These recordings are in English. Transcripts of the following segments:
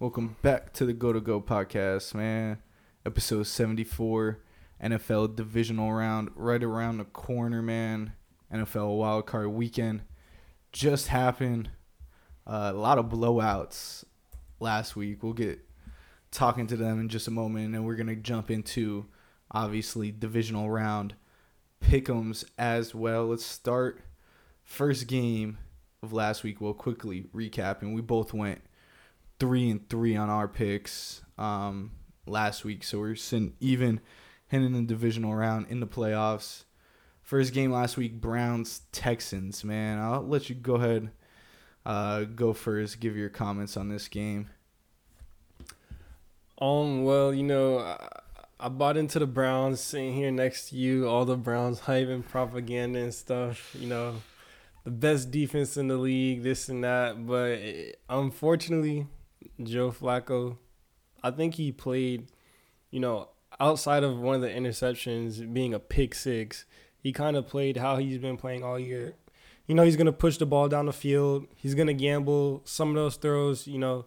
Welcome back to the Go to Go podcast, man. Episode 74, NFL divisional round, right around the corner, man. NFL wildcard weekend just happened. Uh, a lot of blowouts last week. We'll get talking to them in just a moment, and we're going to jump into obviously divisional round pick'ems as well. Let's start first game of last week. We'll quickly recap, and we both went three and three on our picks um, last week, so we're sitting even heading in the divisional round in the playoffs. First game last week, Browns Texans. Man, I'll let you go ahead, uh, go first. Give your comments on this game. Um. Well, you know, I, I bought into the Browns. Sitting here next to you, all the Browns hype and propaganda and stuff. You know, the best defense in the league, this and that. But it, unfortunately, Joe Flacco, I think he played, you know, outside of one of the interceptions being a pick six, he kind of played how he's been playing all year. You know, he's going to push the ball down the field. He's going to gamble. Some of those throws, you know,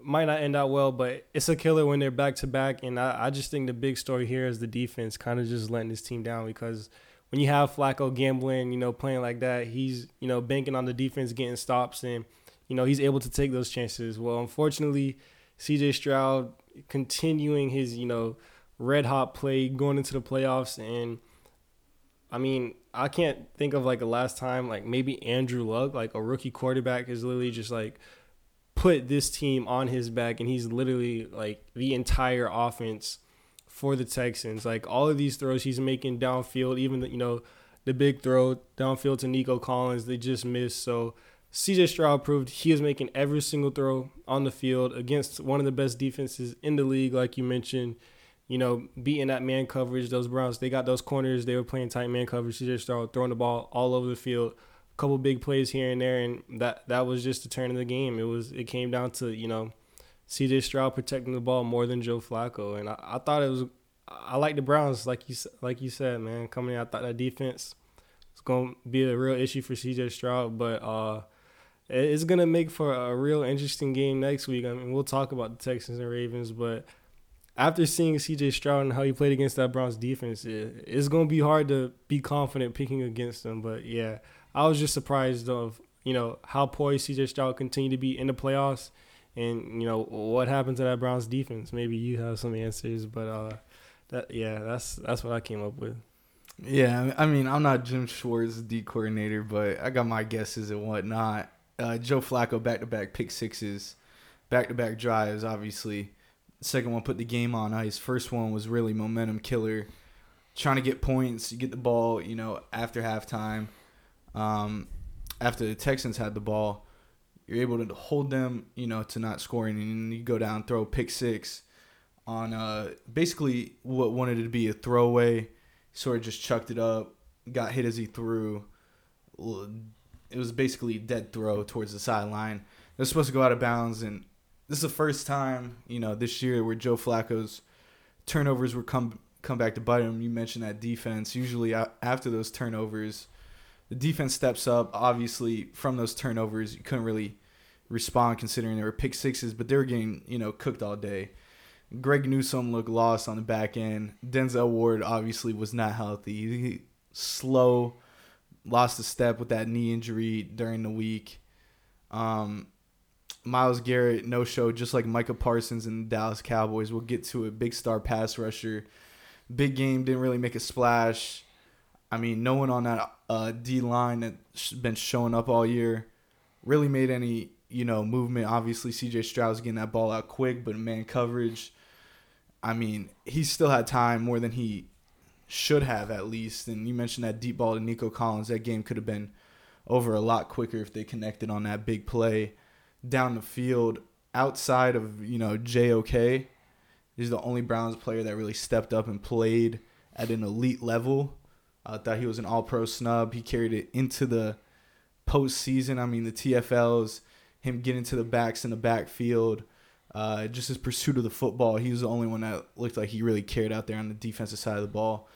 might not end out well, but it's a killer when they're back to back. And I, I just think the big story here is the defense kind of just letting this team down because when you have Flacco gambling, you know, playing like that, he's, you know, banking on the defense getting stops and, you know, he's able to take those chances. Well, unfortunately, CJ Stroud continuing his, you know, red hot play going into the playoffs. And I mean, I can't think of like a last time, like maybe Andrew Luck, like a rookie quarterback, is literally just like put this team on his back and he's literally like the entire offense for the Texans. Like all of these throws he's making downfield, even the, you know the big throw downfield to Nico Collins, they just missed. So CJ Stroud proved he is making every single throw on the field against one of the best defenses in the league, like you mentioned. You know, beating that man coverage, those Browns, they got those corners. They were playing tight man coverage. CJ Stroud throwing the ball all over the field A couple big plays here and there, and that that was just the turn of the game. It was it came down to you know C.J. Stroud protecting the ball more than Joe Flacco, and I, I thought it was I like the Browns like you like you said, man. Coming in, I thought that defense was going to be a real issue for C.J. Stroud, but uh, it's gonna make for a real interesting game next week. I mean, we'll talk about the Texans and Ravens, but after seeing C.J. Stroud and how he played against that Browns defense, it, it's gonna be hard to be confident picking against them. But yeah, I was just surprised of you know how poised CJ Stroud continued to be in the playoffs, and you know what happened to that Browns defense. Maybe you have some answers, but uh, that yeah, that's that's what I came up with. Yeah, I mean, I'm not Jim Schwartz, D coordinator, but I got my guesses and whatnot. Uh, Joe Flacco back to back pick sixes, back to back drives. Obviously, second one put the game on ice. First one was really momentum killer, trying to get points. You get the ball, you know, after halftime um, after the Texans had the ball, you're able to hold them, you know, to not scoring, and you go down, throw pick six on uh, basically what wanted to be a throwaway. Sort of just chucked it up, got hit as he threw. It was basically a dead throw towards the sideline. Was supposed to go out of bounds, and this is the first time, you know, this year where Joe Flacco's turnovers were come come back to bite him. You mentioned that defense. Usually after those turnovers, the defense steps up. Obviously, from those turnovers, you couldn't really respond considering they were pick sixes, but they were getting you know cooked all day. Greg Newsome looked lost on the back end. Denzel Ward obviously was not healthy. He, slow, lost a step with that knee injury during the week. Um, Myles Garrett no show, just like Micah Parsons and the Dallas Cowboys. We'll get to a big star pass rusher. Big game didn't really make a splash. I mean, no one on that uh, D line that's been showing up all year really made any you know movement. Obviously, C.J. Stroud's getting that ball out quick, but man coverage. I mean, he still had time more than he should have at least. And you mentioned that deep ball to Nico Collins. That game could have been over a lot quicker if they connected on that big play down the field. Outside of you know JOK, he's the only Browns player that really stepped up and played at an elite level. I uh, thought he was an All Pro snub. He carried it into the postseason. I mean, the TFLs, him getting to the backs in the backfield, uh, just his pursuit of the football. He was the only one that looked like he really cared out there on the defensive side of the ball.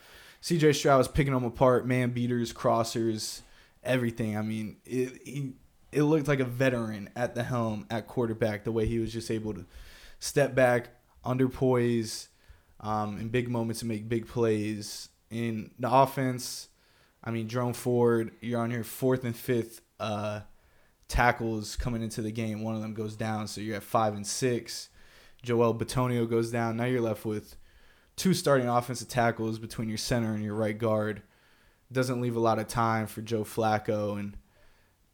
CJ Stroud was picking them apart, man beaters, crossers, everything. I mean, it, he it looked like a veteran at the helm at quarterback. The way he was just able to step back, under poise, um, in big moments and make big plays. In the offense, I mean, Jerome Ford, you're on your fourth and fifth uh, tackles coming into the game. One of them goes down, so you're at five and six. Joel Bitonio goes down. Now you're left with two starting offensive tackles between your center and your right guard. Doesn't leave a lot of time for Joe Flacco. And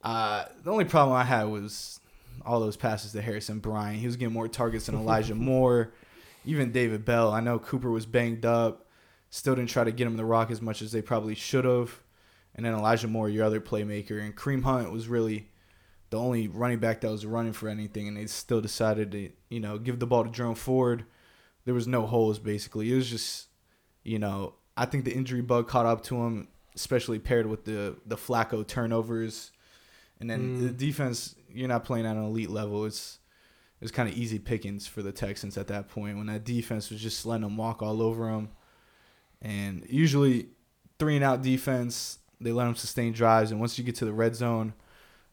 uh, the only problem I had was all those passes to Harrison Bryant. He was getting more targets than Elijah Moore, even David Bell. I know Cooper was banged up. Still didn't try to get him the rock as much as they probably should have. And then Elijah Moore, your other playmaker, and Kareem Hunt was really the only running back that was running for anything, and they still decided to, you know, give the ball to Jerome Ford. There was no holes basically. It was just, you know, I think the injury bug caught up to him, especially paired with the the Flacco turnovers, and then mm. the defense. You're not playing at an elite level. It's it was kind of easy pickings for the Texans at that point when that defense was just letting them walk all over them, and usually three and out defense they let them sustain drives, and once you get to the red zone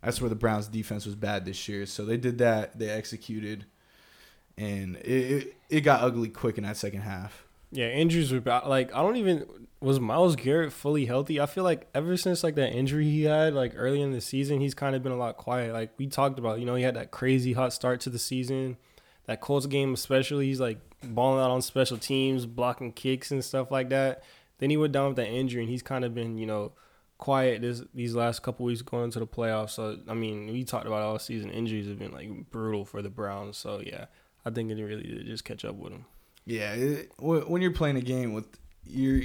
that's where the Browns defense was bad this year. So they did that. They executed, and it it, it got ugly quick in that second half. Yeah, injuries were bad. Like I don't even was Myles Garrett fully healthy. I feel like ever since like that injury he had like early in the season, he's kind of been a lot quiet. Like we talked about, you know, he had that crazy hot start to the season. That Colts game especially, he's like balling out on special teams, blocking kicks and stuff like that. Then he went down with that injury, and he's kind of been, you know, quiet this these last couple weeks going into the playoffs. So I mean, we talked about all season injuries have been like brutal for the Browns. So yeah, I think it really did just catch up with him. Yeah, it, when you're playing a game with your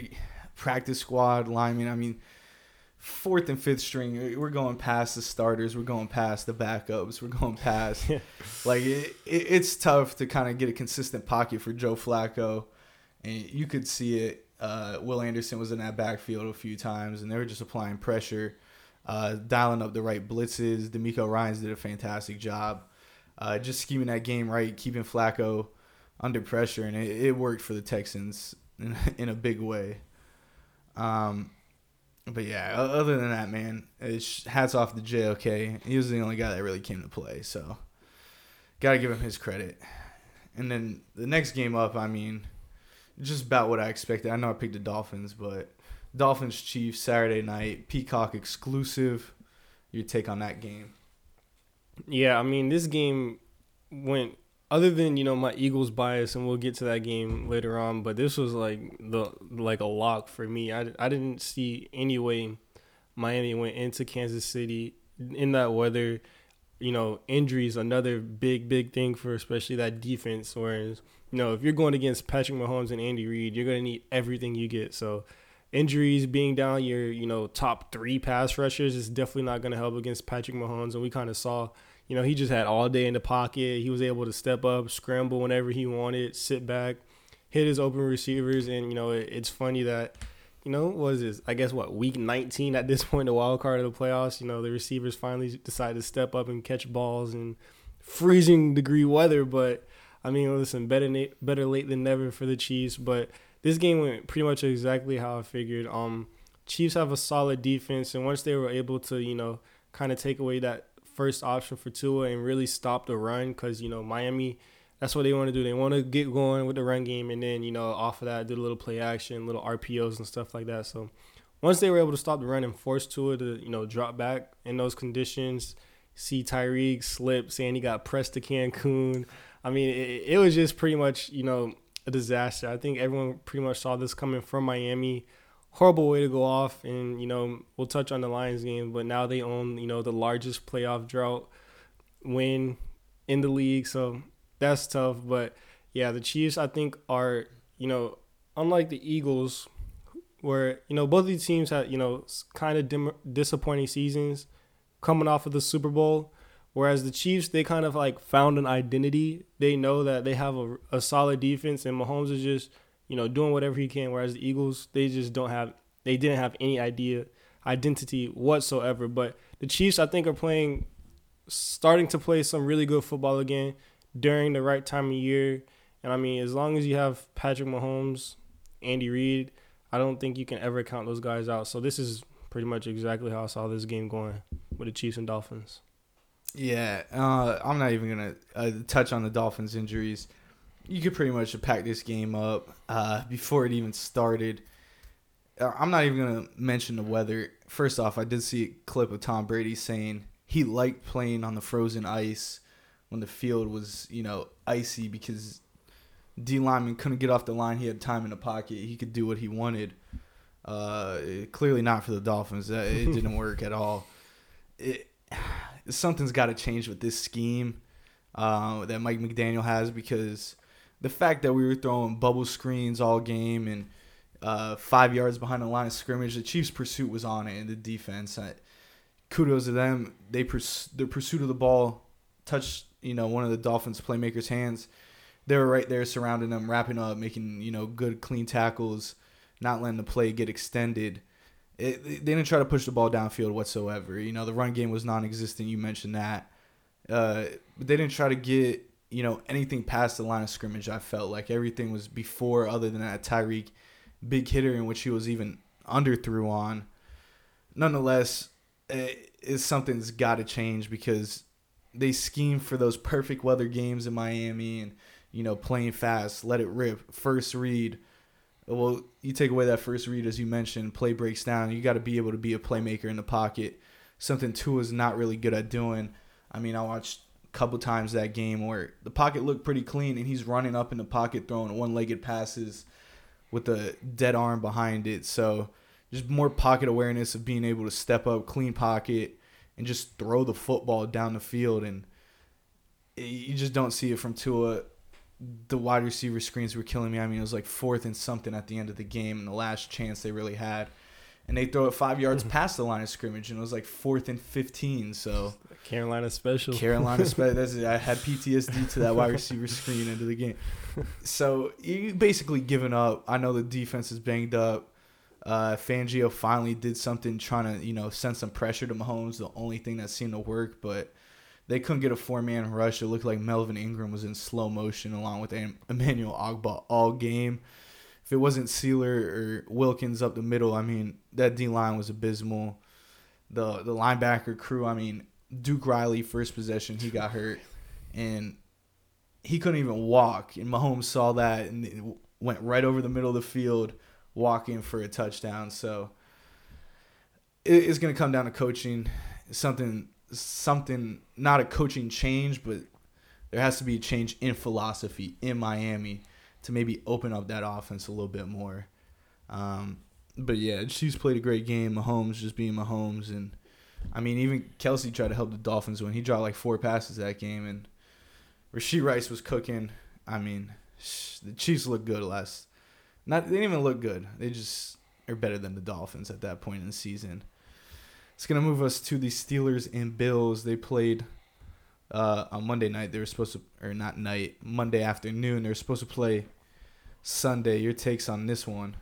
practice squad linemen, I mean, fourth and fifth string, we're going past the starters, we're going past the backups, we're going past like it, it, it's tough to kind of get a consistent pocket for Joe Flacco, and you could see it uh, Will Anderson was in that backfield a few times, and they were just applying pressure, uh, dialing up the right blitzes. DeMeco Ryans did a fantastic job, uh, just scheming that game right, keeping Flacco under pressure, and it, it worked for the Texans in, in a big way. Um, but yeah, other than that, man, it's hats off to JOK. He was the only guy that really came to play, so gotta give him his credit. And then the next game up, I mean just about what I expected. I know I picked the Dolphins, but Dolphins Chiefs Saturday night, Peacock exclusive. Your take on that game? Yeah, I mean this game went other than you know my Eagles bias, and we'll get to that game later on. But this was like the like a lock for me. I I didn't see any way Miami went into Kansas City in that weather. You know, injuries another big big thing for especially that defense. Whereas you know, if you're going against Patrick Mahomes and Andy Reid, you're to need everything you get. So injuries being down your, you know, top three pass rushers is definitely not to help against Patrick Mahomes. And we kind of saw, you know, he just had all day in the pocket. He was able to step up, scramble whenever he wanted, sit back, hit his open receivers. And, you know, it, it's funny that, you know, was this, I guess, what, week 19 at this point, the wild card of the playoffs, you know, the receivers finally decided to step up and catch balls in freezing degree weather. But, I mean, listen, better better late than never for the Chiefs, but this game went pretty much exactly how I figured. Um, Chiefs have a solid defense, and once they were able to, you know, kind of take away that first option for Tua and really stop the run, because you know Miami, that's what they want to do. They want to get going with the run game, and then you know off of that, do a little play action, little RPOs and stuff like that. So once they were able to stop the run and force Tua to, you know, drop back in those conditions, see Tyreek slip, he got pressed to Cancun. I mean, it, it was just pretty much, you know, a disaster. I think everyone pretty much saw this coming from Miami. Horrible way to go off, and you know we'll touch on the Lions game, but now they own you know the largest playoff drought win in the league, so that's tough. But yeah, the Chiefs I think are you know unlike the Eagles, where you know both of these teams had you know kind of dim- disappointing seasons coming off of the Super Bowl. Whereas the Chiefs, they kind of like found an identity. They know that they have a, a solid defense, and Mahomes is just you know doing whatever he can. Whereas the Eagles, they just don't have, they didn't have any idea identity whatsoever. But the Chiefs, I think, are playing, starting to play some really good football again during the right time of year. And I mean, as long as you have Patrick Mahomes, Andy Reid, I don't think you can ever count those guys out. So this is pretty much exactly how I saw this game going with the Chiefs and Dolphins. Yeah, uh, I'm not even gonna uh, touch on the Dolphins' injuries. You could pretty much pack this game up uh, before it even started. Uh, I'm not even gonna mention the weather. First off, I did see a clip of Tom Brady saying he liked playing on the frozen ice when the field was, you know, icy because D lineman couldn't get off the line. He had time in the pocket. He could do what he wanted. Uh, clearly not for the Dolphins. It didn't work at all. It, something's got to change with this scheme uh, that Mike McDaniel has because the fact that we were throwing bubble screens all game and uh, five yards behind the line of scrimmage, the Chiefs' pursuit was on it in the defense. I, kudos to them. They pers- their pursuit of the ball touched you know one of the Dolphins playmakers' hands. They were right there surrounding them, wrapping up, making you know good clean tackles, not letting the play get extended. It, they didn't try to push the ball downfield whatsoever. You know the run game was non-existent. You mentioned that, uh, but they didn't try to get you know anything past the line of scrimmage. I felt like everything was before, other than that Tyreek big hitter in which he was even under threw on. Nonetheless, it, it's something's got to change because they scheme for those perfect weather games in Miami and you know playing fast, let it rip, first read. Well, you take away that first read as you mentioned, play breaks down. You got to be able to be a playmaker in the pocket. Something Tua is not really good at doing. I mean, I watched couple times that game where the pocket looked pretty clean and he's running up in the pocket throwing one-legged passes with a dead arm behind it. So just more pocket awareness of being able to step up, clean pocket, and just throw the football down the field. And you just don't see it from Tua. The wide receiver screens were killing me. I mean, it was like fourth and something at the end of the game, and the last chance they really had. And they throw it five yards past the line of scrimmage, and it was like fourth and fifteen. So Carolina special. Carolina special. I had PTSD to that wide receiver screen into the game. So you basically given up. I know the defense is banged up. Uh, Fangio finally did something trying to, you know, send some pressure to Mahomes, the only thing that seemed to work, but they couldn't get a four man rush. It looked like Melvin Ingram was in slow motion along with Emmanuel Ogbah all game. If it wasn't Sieler or Wilkins up the middle, I mean, that D line was abysmal. The the linebacker crew, I mean, Duke Riley, first possession, he got hurt. And he couldn't even walk. And Mahomes saw that and went right over the middle of the field walking for a touchdown. So it's going to come down to coaching. Something, something, not a coaching change, but there has to be a change in philosophy in Miami to maybe open up that offense a little bit more. Um, but yeah, Chiefs played a great game. Mahomes just being Mahomes, and I mean, even Kelce tried to help the Dolphins when He dropped like four passes that game, and Rashee Rice was cooking. I mean, the Chiefs looked good last not they didn't even look good. They just are better than the Dolphins at that point in the season. It's gonna move us to the Steelers and Bills. They played uh, on Monday night. They were supposed to, or not night, Monday afternoon. They were supposed to play Sunday. Your takes on this one?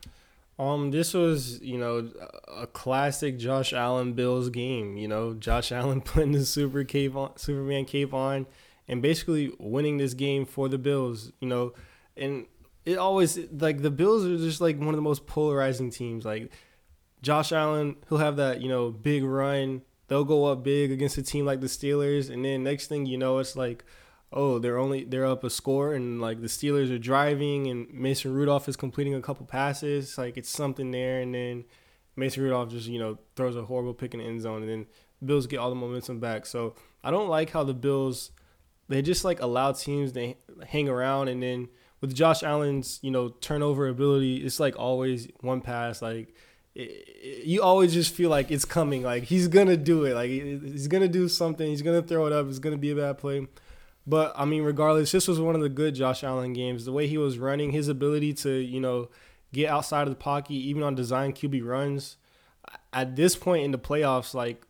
Um, this was you know a classic Josh Allen Bills game. You know, Josh Allen putting the super cape on, Superman cape on, and basically winning this game for the Bills. You know, and it always like the Bills are just like one of the most polarizing teams. Like Josh Allen, he'll have that you know big run. They'll go up big against a team like the Steelers, and then next thing you know, it's like, oh, they're only they're up a score, and like the Steelers are driving, and Mason Rudolph is completing a couple passes. Like it's something there, and then Mason Rudolph just you know throws a horrible pick in the end zone, and then Bills get all the momentum back. So I don't like how the Bills they just like allow teams to hang around, and then with Josh Allen's, you know, turnover ability, it's like always one pass. Like you always just feel like it's coming. Like he's gonna do it. Like he's gonna do something. He's gonna throw it up. It's gonna be a bad play. But I mean, regardless, this was one of the good Josh Allen games. The way he was running, his ability to you know get outside of the pocket, even on design QB runs. At this point in the playoffs, like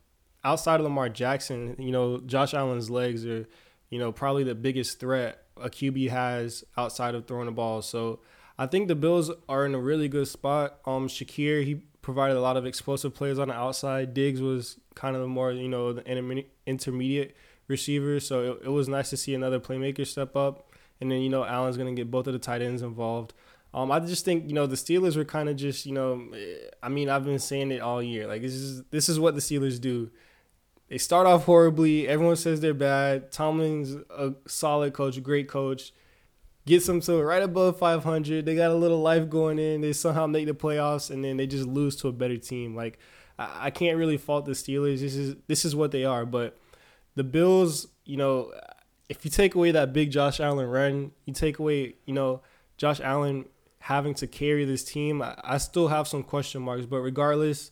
outside of Lamar Jackson, you know, Josh Allen's legs are, you know, probably the biggest threat a QB has outside of throwing the ball. So I think the Bills are in a really good spot. Um, Shakir he provided a lot of explosive plays on the outside. Diggs was kind of the more you know the intermediate receiver. So it, it was nice to see another playmaker step up. And then you know Allen's gonna get both of the tight ends involved. Um, I just think you know the Steelers were kind of just you know, I mean I've been saying it all year. Like this is this is what the Steelers do. they start off horribly. Everyone says they're bad. Tomlin's a solid coach, great coach. Gets them to right above 500. They got a little life going in. They somehow make the playoffs, and then they just lose to a better team. Like I, I can't really fault the Steelers. This is this is what they are. But the Bills, you know, if you take away that big Josh Allen run, you take away, you know, Josh Allen having to carry this team, I, I still have some question marks. But regardless,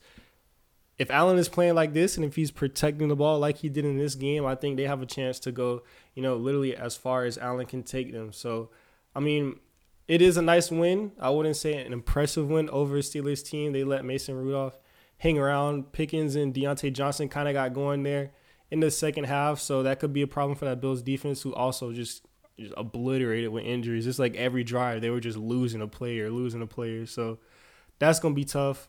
if Allen is playing like this and if he's protecting the ball like he did in this game, I think they have a chance to go, you know, literally as far as Allen can take them. So, I mean, it is a nice win. I wouldn't say an impressive win over Steelers team. They let Mason Rudolph hang around. Pickens and Diontae Johnson kind of got going there in the second half, so that could be a problem for that Bills defense, who also just, just obliterated with injuries. It's like every drive they were just losing a player, losing a player. So that's gonna be tough.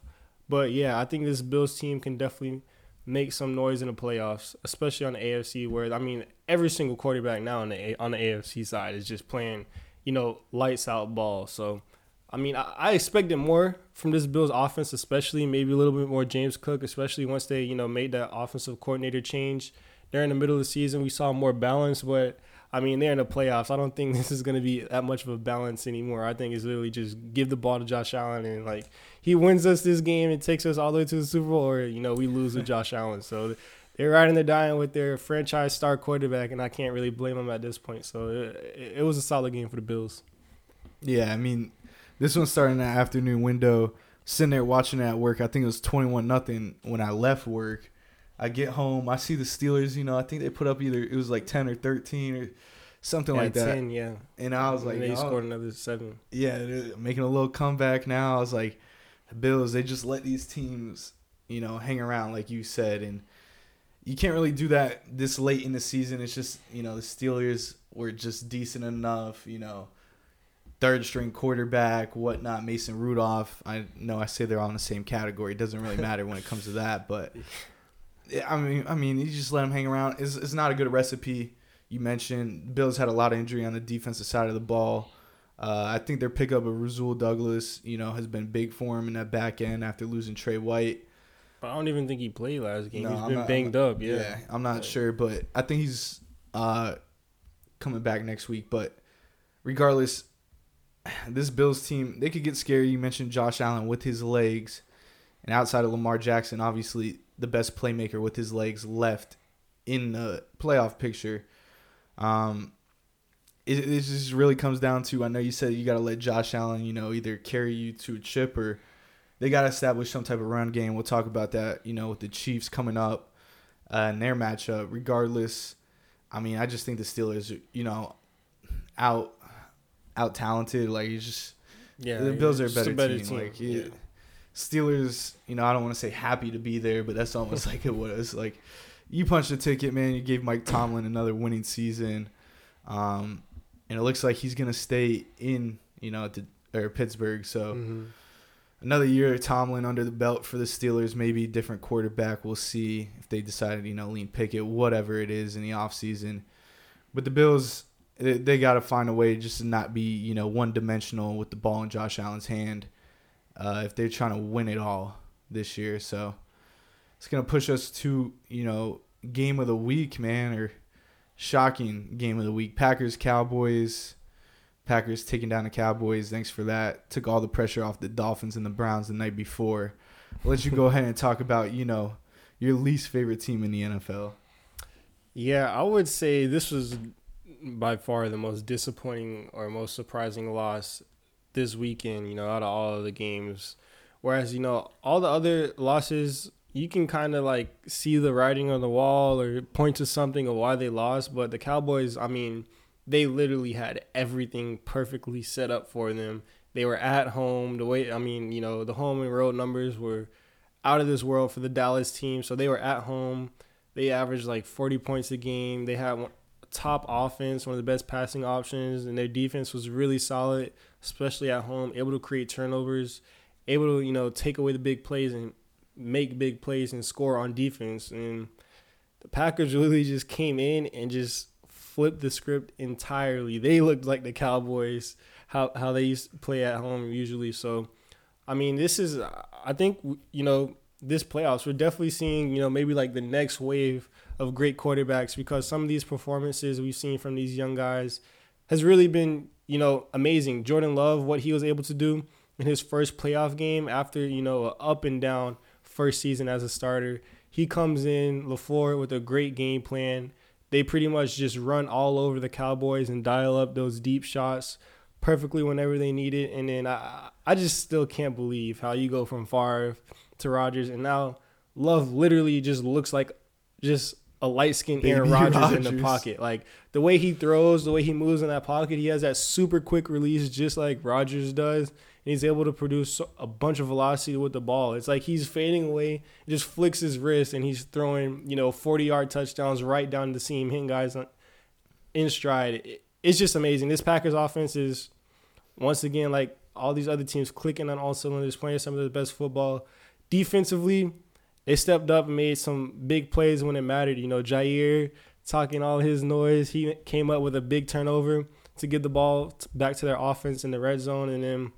But yeah, I think this Bills team can definitely make some noise in the playoffs, especially on the AFC, where I mean every single quarterback now on the on the AFC side is just playing, you know, lights out ball. So I mean, I, I expected more from this Bills offense, especially maybe a little bit more James Cook, especially once they, you know, made that offensive coordinator change during the middle of the season. We saw more balance, but I mean, they're in the playoffs. I don't think this is going to be that much of a balance anymore. I think it's literally just give the ball to Josh Allen and like he wins us this game and takes us all the way to the Super Bowl, or you know, we lose to Josh Allen. So they're riding the dying with their franchise star quarterback, and I can't really blame them at this point. So it, it was a solid game for the Bills. Yeah, I mean, this one started in the afternoon window. Sitting there watching it at work. I think it was twenty one nothing when I left work. I get home. I see the Steelers. You know, I think they put up either it was like ten or thirteen or something yeah, like that. 10, yeah. And I was like, they scored another seven. yeah, making a little comeback now. I was like, the Bills. They just let these teams, you know, hang around like you said, and you can't really do that this late in the season. It's just you know the Steelers were just decent enough. You know, third string quarterback, whatnot. Mason Rudolph. I know I say they're all in the same category. It doesn't really matter when it comes to that, but I mean, I mean, you just let them hang around. It's, it's not a good recipe. You mentioned Bills had a lot of injury on the defensive side of the ball. Uh, I think their pickup of Rasul Douglas, you know, has been big for him in that back end after losing Trey White. But I don't even think he played last game. No, He's I'm been not- banged I'm up. Yeah. I'm not sure, but I think he's uh, coming back next week. But regardless, this Bills team they could get scary. You mentioned Josh Allen with his legs, and outside of Lamar Jackson, obviously the best playmaker with his legs left in the playoff picture. Um, it, it just really comes down to I know you said you got to let Josh Allen, you know, either carry you to a chip or they got to establish some type of run game. We'll talk about that, you know, with the Chiefs coming up uh, in their matchup. Regardless, I mean, I just think the Steelers, you know, out out talented. Like it's just Yeah. the Bills are a just better, team. Like yeah. yeah. Steelers, you know, I don't want to say happy to be there, but that's almost like it was. Like you punched a ticket, man. You gave Mike Tomlin another winning season, um, and it looks like he's gonna stay in, you know, at the or Pittsburgh. So Mhm. Another year of Tomlin under the belt for the Steelers. Maybe different quarterback. We'll see if they decided, you know, lean Pickett, whatever it is in the offseason. But the Bills, they, they got to find a way just to not be, you know, one dimensional with the ball in Josh Allen's hand uh, if they're trying to win it all this year. So it's going to push us to, you know, game of the week, man, or shocking game of the week. Packers, Cowboys. Packers taking down the Cowboys. Thanks for that. Took all the pressure off the Dolphins and the Browns the night before. I'll let you go ahead and talk about, you know, your least favorite team in the NFL. Yeah, I would say this was by far the most disappointing or most surprising loss this weekend, you know, out of all of the games. Whereas, you know, all the other losses, you can kind of like see the writing on the wall or point to something of why they lost. But the Cowboys, I mean, they literally had everything perfectly set up for them. They were at home. The way, I mean, you know, the home and road numbers were out of this world for the Dallas team. So they were at home. They averaged like 40 points a game. They had top offense, one of the best passing options, and their defense was really solid, especially at home, able to create turnovers, able to, you know, take away the big plays and make big plays and score on defense. And the Packers really just came in and just flipped the script entirely. They looked like the Cowboys, how how they used to play at home usually. So, I mean, this is I think you know this playoffs. We're definitely seeing, you know, maybe like the next wave of great quarterbacks because some of these performances we've seen from these young guys has really been, you know, amazing. Jordan Love, what he was able to do in his first playoff game after, you know, up and down first season as a starter. He comes in, LaFleur, with a great game plan. They pretty much just run all over the Cowboys and dial up those deep shots perfectly whenever they need it. And then I, I just still can't believe how you go from Favre to Rodgers, and now Love literally just looks like just a light skinned Aaron Rodgers, in the pocket. Like the way he throws, the way he moves in that pocket, he has that super quick release just like Rodgers does. And he's able to produce a bunch of velocity with the ball. It's like he's fading away, just flicks his wrist, and he's throwing, you know, 40 yard touchdowns right down the seam, hitting guys in stride. It's just amazing. This Packers offense is, once again, like all these other teams, clicking on all cylinders, playing some of the best football. Defensively, they stepped up and made some big plays when it mattered. You know, Jair talking all his noise. He came up with a big turnover to get the ball back to their offense in the red zone. And then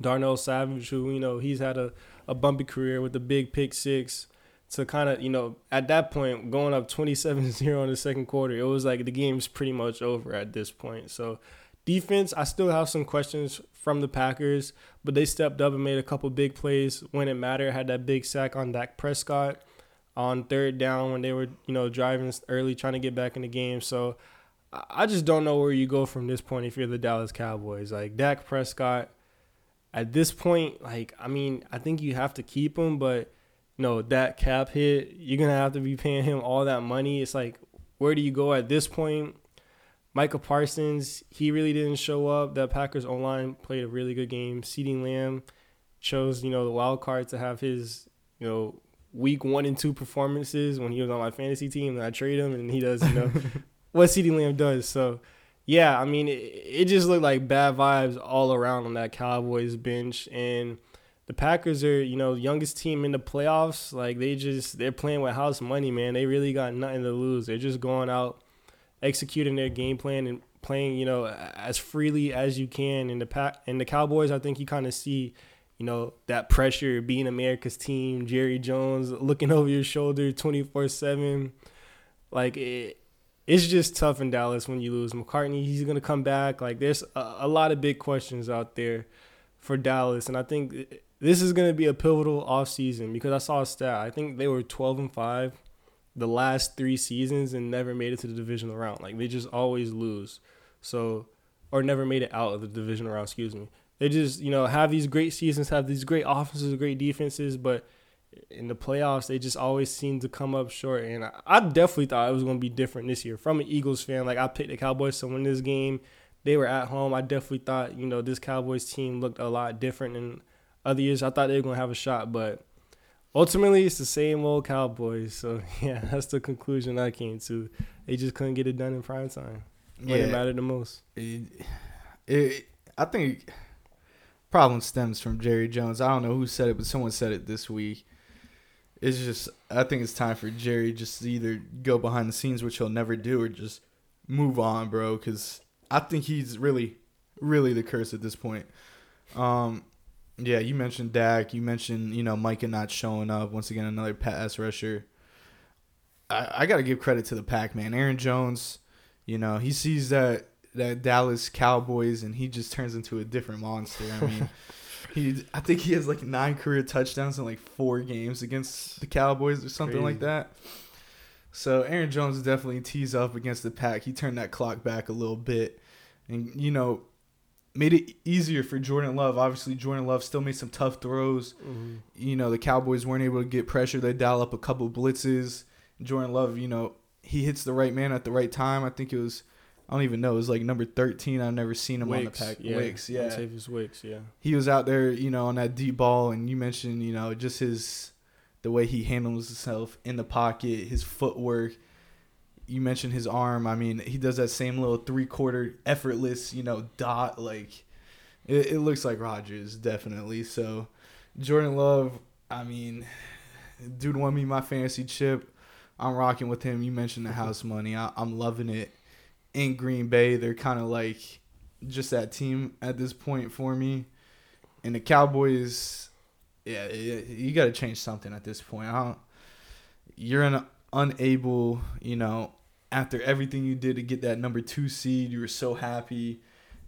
Darnell Savage, who, you know, he's had a, a bumpy career with the big pick six to kind of, you know, at that point, going up 27 0 in the second quarter, it was like the game's pretty much over at this point. So, defense, I still have some questions from the Packers, but they stepped up and made a couple big plays when it mattered. Had that big sack on Dak Prescott on third down when they were, you know, driving early trying to get back in the game. So I just don't know where you go from this point if you're the Dallas Cowboys. Like Dak Prescott, at this point, like I mean, I think you have to keep him, but you know that cap hit, you're gonna have to be paying him all that money. It's like, where do you go at this point? Micah Parsons, he really didn't show up. That Packers online played a really good game. CeeDee Lamb chose, you know, the wild card to have his, you know, week one and two performances when he was on my fantasy team. And I trade him, and he does, you know, what CeeDee Lamb does. So, yeah, I mean, it, it just looked like bad vibes all around on that Cowboys bench. And the Packers are, you know, youngest team in the playoffs. Like, they just, they're playing with house money, man. They really got nothing to lose. They're just going out executing their game plan and playing, you know, as freely as you can. In the pack and the Cowboys, I think you kind of see, you know, that pressure being America's team. Jerry Jones looking over your shoulder twenty four seven, like it. It's just tough in Dallas when you lose McCarthy. He's gonna come back. Like there's a, a lot of big questions out there for Dallas, and I think this is gonna be a pivotal offseason because I saw a stat. I think they were twelve and five the last three seasons and never made it to the divisional round. Like they just always lose. So or never made it out of the divisional round, excuse me. They just, you know, have these great seasons, have these great offenses, great defenses, but in the playoffs, they just always seem to come up short. And I, I definitely thought it was going to be different this year. From an Eagles fan, like I picked the Cowboys to win this game. They were at home. I definitely thought, you know, this Cowboys team looked a lot different than other years. I thought they were going to have a shot, but ultimately it's the same old Cowboys. So yeah, that's the conclusion I came to. They just couldn't get it done in prime time when yeah, it mattered the most. It, it, I think problem stems from Jerry Jones. I don't know who said it, but someone said it this week. It's just I think it's time for Jerry just to either go behind the scenes, which he'll never do, or just move on, bro. Because I think he's really, really the curse at this point. Um, yeah, you mentioned Dak. You mentioned you know Micah not showing up once again. Another pass rusher. I, I got to give credit to the pack man. Aaron Jones, you know he sees that that Dallas Cowboys and he just turns into a different monster. I mean, he I think he has like nine career touchdowns in like four games against the Cowboys or something Crazy. like that. So Aaron Jones definitely tees up against the pack. He turned that clock back a little bit, and you know made it easier for Jordan Love. Obviously, Jordan Love still made some tough throws. Mm-hmm. You know, the Cowboys weren't able to get pressure. They dial up a couple blitzes. Jordan Love, you know, he hits the right man at the right time. I think it was, I don't even know, it was like number 13. I've never seen him Wicks, on the pack. Yeah. Wicks, yeah. Tavis Wicks, yeah. He was out there, you know, on that deep ball. And you mentioned, you know, just his, the way he handles himself in the pocket, his footwork you mentioned his arm. I mean, he does that same little three quarter effortless, you know, dot. Like, it, it looks like Rodgers definitely. So, Jordan Love, I mean, dude won me my fantasy chip. I'm rocking with him. You mentioned the house money. I, I'm loving it. In Green Bay, they're kind of like just that team at this point for me. And the Cowboys, yeah, you got to change something at this point. I don't, you're an unable, you know, after everything you did to get that number two seed, you were so happy.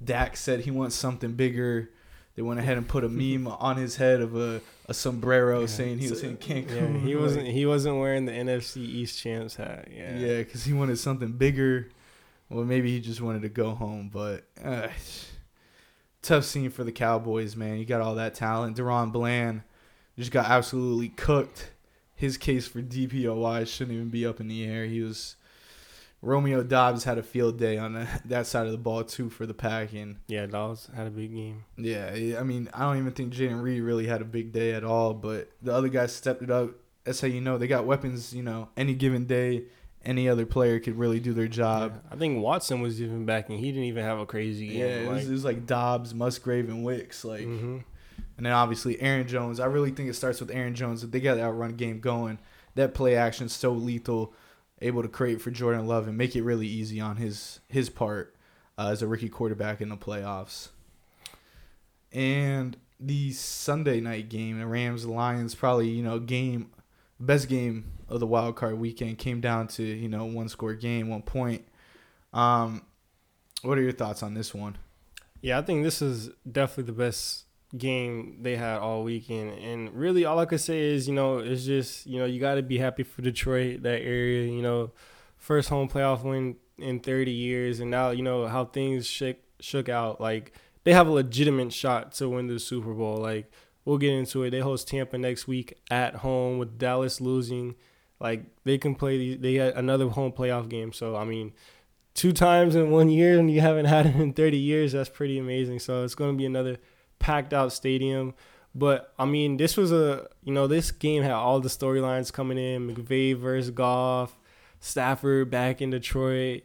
Dak said he wants something bigger. They went ahead and put a meme on his head of a, a sombrero yeah. saying he was in Cancun. Yeah, he wasn't he wasn't wearing the NFC East champs hat. Yeah, yeah, because he wanted something bigger. Well, maybe he just wanted to go home, but uh, tough scene for the Cowboys, man. You got all that talent. DaRon Bland just got absolutely cooked. His case for DPOY shouldn't even be up in the air. He was Romeo Doubs had a field day on the, that side of the ball too for the pack, and yeah, Doubs had a big game. Yeah, I mean, I don't even think Jayden Reed really had a big day at all, but the other guys stepped it up. That's how you know they got weapons. You know, any given day, any other player could really do their job. Yeah, I think Watson was even back, and he didn't even have a crazy game. Yeah, it, like, was, it was like Doubs, Musgrave, and Wicks, like. Mm-hmm. And then obviously Aaron Jones. I really think it starts with Aaron Jones. If they got that run game going, that play action so lethal able to create for Jordan Love and make it really easy on his his part uh, as a rookie quarterback in the playoffs. And the Sunday night game, the Rams Lions, probably you know game best game of the wild card weekend came down to you know one score game, one point. Um, what are your thoughts on this one? Yeah, I think this is definitely the best game they had all weekend. And really, all I could say is, you know, it's just, you know, you got to be happy for Detroit, that area, you know, first home playoff win in 30 years. And now, you know, how things shook, shook out. Like, they have a legitimate shot to win the Super Bowl. Like, we'll get into it. They host Tampa next week at home with Dallas losing. Like, they can play, they had another home playoff game. So, I mean, two times in one year and you haven't had it in 30 years, that's pretty amazing. So, it's going to be another packed out stadium. But I mean, this was a you know this game had all the storylines coming in: McVay versus Goff, Stafford back in Detroit.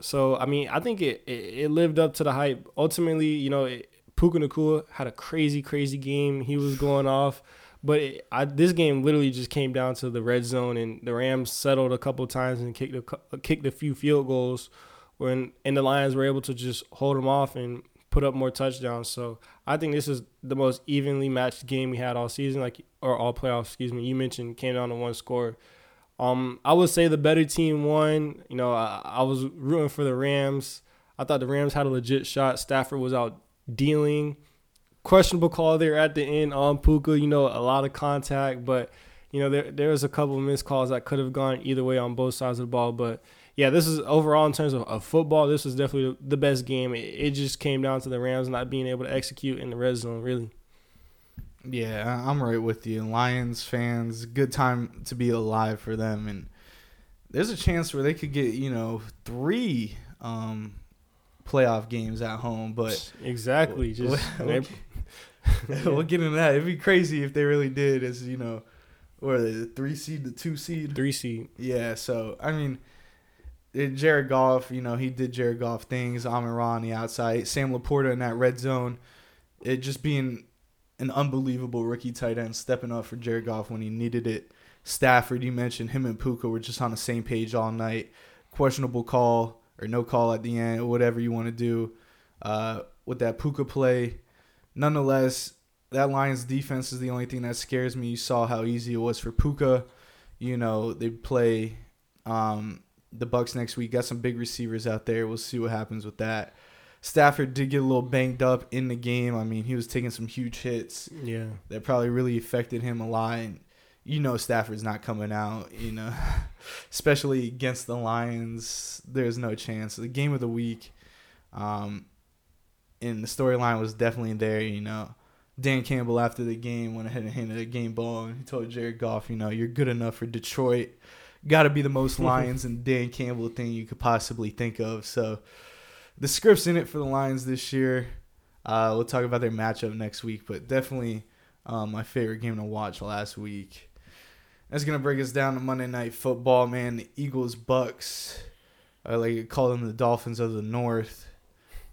So I mean, I think it it, it lived up to the hype. Ultimately, you know, it, Puka Nacua had a crazy crazy game. He was going off. But it, I, this game literally just came down to the red zone, and the Rams settled a couple times and kicked a, kicked a few field goals, when and the Lions were able to just hold them off and put up more touchdowns. So I think this is the most evenly matched game we had all season, like or all playoffs. Excuse me. You mentioned came down to one score. Um, I would say the better team won. You know, I, I was rooting for the Rams. I thought the Rams had a legit shot. Stafford was out dealing. Questionable call there at the end on Puka. You know, a lot of contact, but you know there there was a couple of missed calls that could have gone either way on both sides of the ball. But yeah, this is overall in terms of, of football, this was definitely the best game. It, it, just came down to the Rams not being able to execute in the red zone, really. Yeah, I'm right with you. Lions fans, good time to be alive for them, and there's a chance where they could get you know three um, playoff games at home, but exactly, just we'll, we'll get into that. It'd be crazy if they really did, as you know, or the three seed, the two seed, three seed. Yeah, so I mean Jared Goff, you know, he did Jared Goff things. Amon Ra on the outside. Sam LaPorta in that red zone. It just being an unbelievable rookie tight end stepping up for Jared Goff when he needed it. Stafford, you mentioned him and Puka were just on the same page all night. Questionable call or no call at the end, or whatever you want to do uh, with that Puka play. Nonetheless, that Lions defense is the only thing that scares me. You saw how easy it was for Puka. You know, they play um, the Bucks next week. Got some big receivers out there. We'll see what happens with that. Stafford did get a little banged up in the game. I mean, he was taking some huge hits. Yeah. That probably really affected him a lot. And you know Stafford's not coming out, you know. Especially against the Lions. There's no chance. The game of the week. Um and the storyline was definitely there, you know. Dan Campbell after the game went ahead and handed a game ball and he told Jared Goff, you know, you're good enough for Detroit got to be the most Lions and Dan Campbell thing you could possibly think of. So the script's in it for the Lions this year. Uh, we'll talk about their matchup next week, but definitely um, my favorite game to watch last week. That's gonna break us down to Monday Night Football, man. The Eagles, Bucks. I like to call them the Dolphins of the North.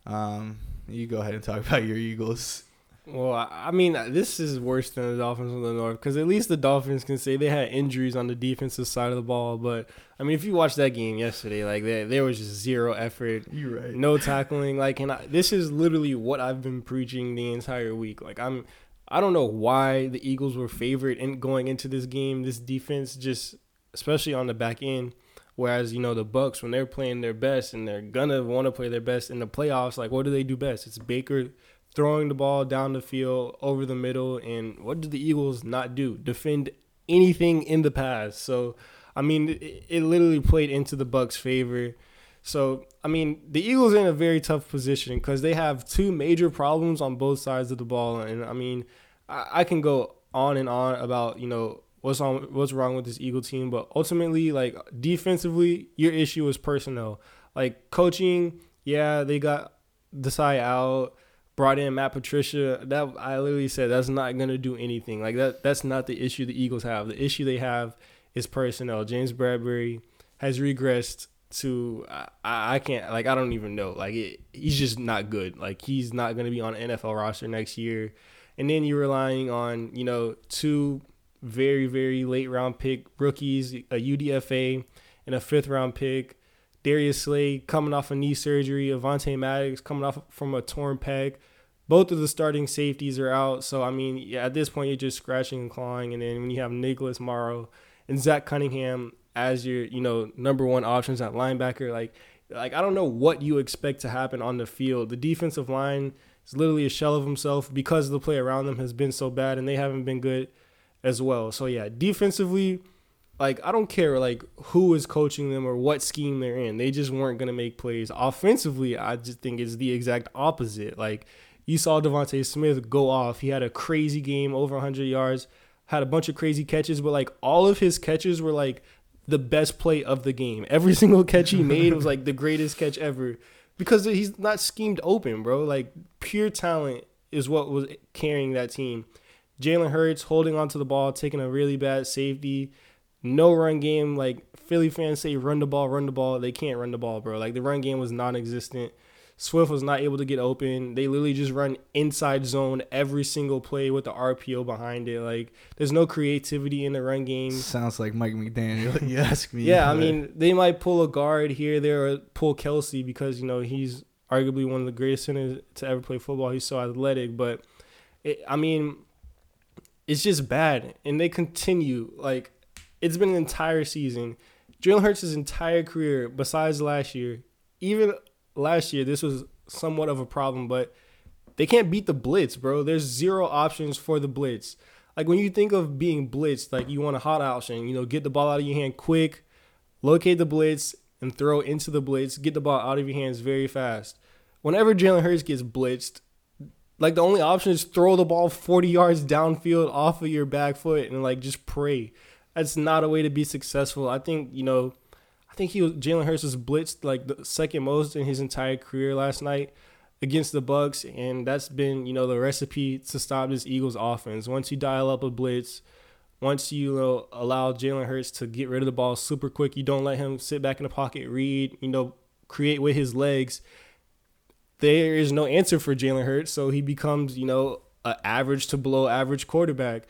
Um, you go ahead and talk about your Eagles. Well, I mean, this is worse than the Dolphins of the North because at least the Dolphins can say they had injuries on the defensive side of the ball. But I mean, if you watch that game yesterday, like there, there was just zero effort. You're right. No tackling. Like, and I, this is literally what I've been preaching the entire week. Like, I'm, I don't know why the Eagles were favored in going into this game. This defense just, especially on the back end, whereas you know the Bucks when they're playing their best and they're gonna want to play their best in the playoffs, like what do they do best? It's Baker throwing the ball down the field over the middle, and what do the Eagles not do? Defend anything in the pass. So, I mean, it, it literally played into the Bucks' favor. So, I mean, the Eagles are in a very tough position because they have two major problems on both sides of the ball, and I mean, I, I can go on and on about you know what's on what's wrong with this Eagle team, but ultimately, like defensively, your issue is personnel. Like coaching, yeah, they got Desai out, brought in Matt Patricia. That I literally said that's not gonna do anything. Like that that's not the issue the Eagles have. The issue they have is personnel. James Bradberry has regressed to I, I can't like I don't even know. Like it, he's just not good. Like he's not gonna be on NFL roster next year. And then you're relying on, you know, two very, very late round pick rookies, a UDFA and a fifth round pick. Darius Slay coming off a knee surgery, Avonte Maddox coming off from a torn pec. Both of the starting safeties are out. So, I mean, yeah, at this point, you're just scratching and clawing. And then when you have Nicholas Morrow and Zach Cunningham as your, you know, number one options at linebacker, like, like I don't know what you expect to happen on the field. The defensive line is literally a shell of himself because the play around them has been so bad and they haven't been good as well. So yeah, defensively, like I don't care like who is coaching them or what scheme they're in. They just weren't gonna make plays. Offensively, I just think it's the exact opposite. Like you saw DeVonta Smith go off. He had a crazy game, over 100 yards, had a bunch of crazy catches, but like all of his catches were like the best play of the game. Every single catch he made was like the greatest catch ever because he's not schemed open, bro. Like pure talent is what was carrying that team. Jalen Hurts holding onto the ball, taking a really bad safety. No run game. Like Philly fans say, run the ball, run the ball. They can't run the ball, bro. Like the run game was non-existent. Swift was not able to get open. They literally just run inside zone every single play with the RPO behind it. Like there's no creativity in the run game. Sounds like Mike McDaniel. you ask me. Yeah, I mean they might pull a guard here, there, or pull Kelce because you know he's arguably one of the greatest centers to ever play football. He's so athletic, but it, I mean it's just bad. And they continue. Like, it's been an entire season. Jalen Hurts' entire career, besides last year, even last year, this was somewhat of a problem, but they can't beat the blitz, bro. There's zero options for the blitz. Like when you think of being blitzed, like you want a hot option, you know, get the ball out of your hand quick, locate the blitz, and throw into the blitz, get the ball out of your hands very fast. Whenever Jalen Hurts gets blitzed, like the only option is throw the ball 40 yards downfield off of your back foot and like just pray. That's not a way to be successful. I think, you know, think he was Jalen Hurts was blitzed like the second most in his entire career last night against the Bucks, and that's been, you know, the recipe to stop this Eagles offense. Once you dial up a blitz, once you, know, allow Jalen Hurts to get rid of the ball super quick, you don't let him sit back in the pocket, read, you know, create with his legs there is no answer for Jalen Hurts, so he becomes, you know, an average to below average quarterback.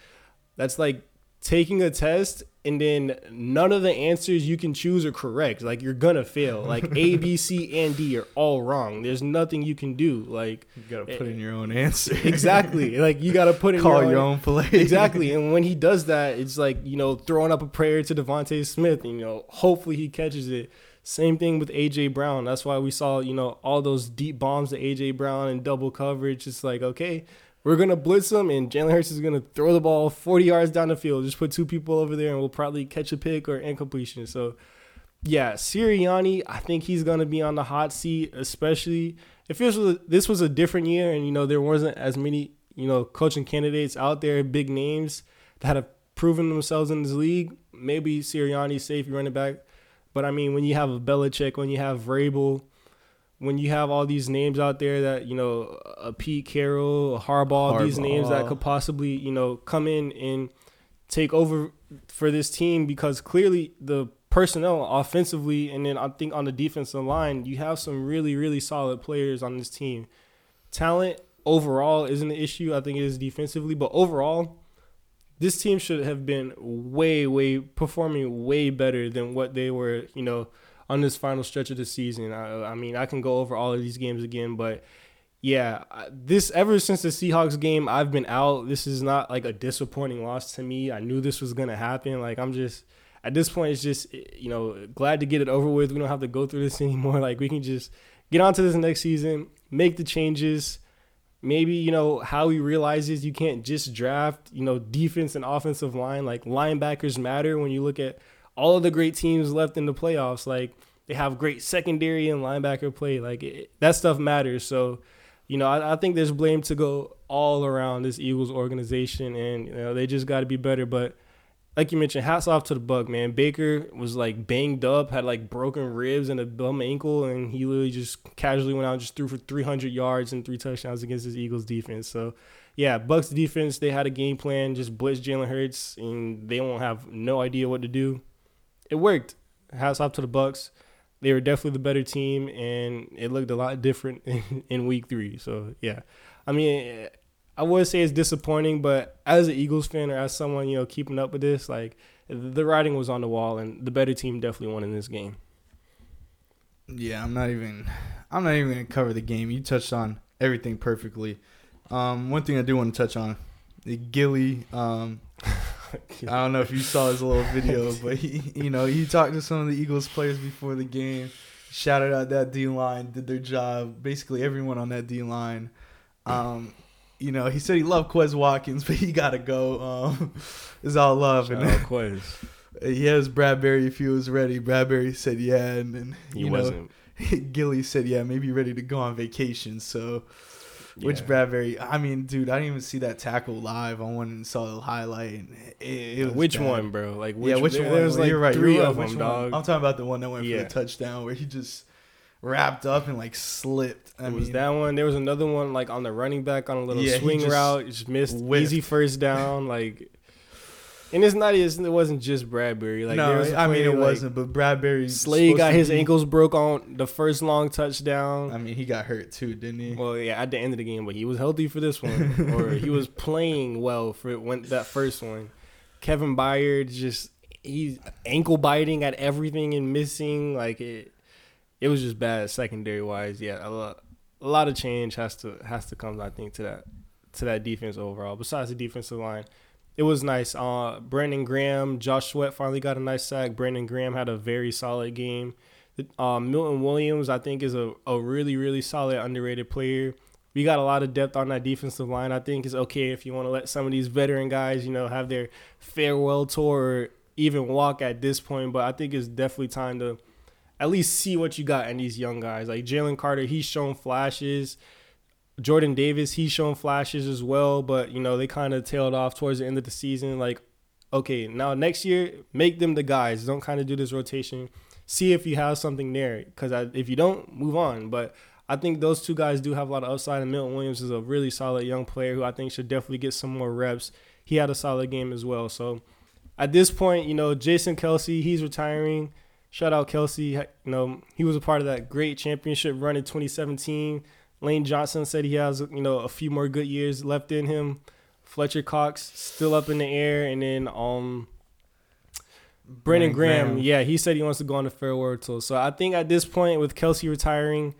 That's like taking a test and then none of the answers you can choose are correct. Like you're gonna fail. Like A, B, C, and D are all wrong. There's nothing you can do. Like you gotta put eh, in your own answer. exactly. Like you gotta put in call your, your own, own play. exactly. And when he does that, it's like you know throwing up a prayer to DeVonta Smith. And, you know, hopefully he catches it. Same thing with AJ Brown. That's why we saw, you know, all those deep bombs to AJ Brown and double coverage. It's like, okay, we're gonna blitz him, and Jalen Hurts is gonna throw the ball 40 yards down the field. Just put two people over there, and we'll probably catch a pick or incompletion. So, yeah, Sirianni, I think he's gonna be on the hot seat, especially if this was this was a different year, and you know there wasn't as many you know coaching candidates out there, big names that have proven themselves in this league. Maybe Sirianni's safe running back but I mean, when you have a Belichick, when you have Vrabel, when you have all these names out there that you know, a Pete Carroll, a Harbaugh, Harbaugh, these names that could possibly you know come in and take over for this team because clearly the personnel offensively and then I think on the defensive line you have some really really solid players on this team. Talent overall isn't an issue. I think it is defensively, but overall this team should have been way, way performing way better than what they were, you know, on this final stretch of the season. I, I mean, I can go over all of these games again, but yeah, this ever since the Seahawks game, I've been out. This is not like a disappointing loss to me. I knew this was gonna happen. Like I'm just at this point, it's just you know glad to get it over with. We don't have to go through this anymore. Like we can just get on to this next season, make the changes. Maybe you know how he realizes you can't just draft you know defense and offensive line. Like linebackers matter when you look at all of the great teams left in the playoffs. Like they have great secondary and linebacker play. Like it, that stuff matters. So you know, I, I, think there's blame to go all around this Eagles organization, and you know they just got to be better. But like you mentioned, hats off to the Buck man. Baker was like banged up, had like broken ribs and a bum ankle, and he literally just casually went out and just threw for 300 yards and three touchdowns against his Eagles defense. So yeah, Bucks defense they had a game plan, just blitz Jalen Hurts, and they won't have no idea what to do. It worked. Hats off to the Bucks they were definitely the better team, and it looked a lot different in, in week three. So yeah, I mean, I would say it's disappointing, but as an Eagles fan or as someone you know keeping up with this, like the writing was on the wall, and the better team definitely won in this game. Yeah, I'm not even. I'm not even gonna cover the game. You touched on everything perfectly. Um, one thing I do want to touch on, the Gilly. Um, I don't know if you saw his little video, but he, you know, he talked to some of the Eagles players before the game, shouted out that D line, did their job. Basically, everyone on that D line. Um, you know, he said he loved Quez Watkins, but he gotta go. Um, it's all love. Shout and out Quez. He has Bradberry if he was ready. Bradberry said yeah, and then he wasn't. Gilly said yeah, maybe ready to go on vacation. So which yeah. Bradberry? I mean, dude, I didn't even see that tackle live. I went and saw the highlight. It, it which bad. one, bro? Like, which, yeah, which there, one? There was like you're right, three you're of right. them, dog. I'm talking about the one that went yeah. for the touchdown where he just wrapped up and like slipped. I it mean, was that one. There was another one like on the running back on a little yeah, swing route, just missed whiffed. easy first down. Like and it's not it wasn't just Bradberry. Like no, I mean it like, wasn't, but Bradberry Slay got his be, ankles broke on the first long touchdown. I mean he got hurt too, didn't he? Well, yeah, at the end of the game, but he was healthy for this one, or he was playing well for when that first one. Kevin Byard just he's ankle biting at everything and missing like it. It was just bad secondary wise. Yeah, a lot, a lot of change has to has to come. I think to that to that defense overall. Besides the defensive line it was nice. Uh, Brandon Graham, Josh Sweat finally got a nice sack. Brandon Graham had a very solid game. Uh, Milton Williams, I think, is a, a really, really solid, underrated player. We got a lot of depth on that defensive line. I think it's okay if you want to let some of these veteran guys, you know, have their farewell tour or even walk at this point. But I think it's definitely time to at least see what you got in these young guys. Like Jalen Carter, he's shown flashes. Jordan Davis, he's shown flashes as well, but you know they kind of tailed off towards the end of the season. Like, okay, now next year, make them the guys. Don't kind of do this rotation. See if you have something there, because if you don't, move on. But I think those two guys do have a lot of upside, and Milton Williams is a really solid young player who I think should definitely get some more reps. He had a solid game as well. So at this point, you know, Jason Kelce, he's retiring. Shout out Kelce. You know, he was a part of that great championship run in 2017 Lane Johnson said he has you know a few more good years left in him. Fletcher Cox still up in the air, and then um, Brandon Graham, Graham, yeah, he said he wants to go on the farewell tour. So I think at this point, with Kelce retiring,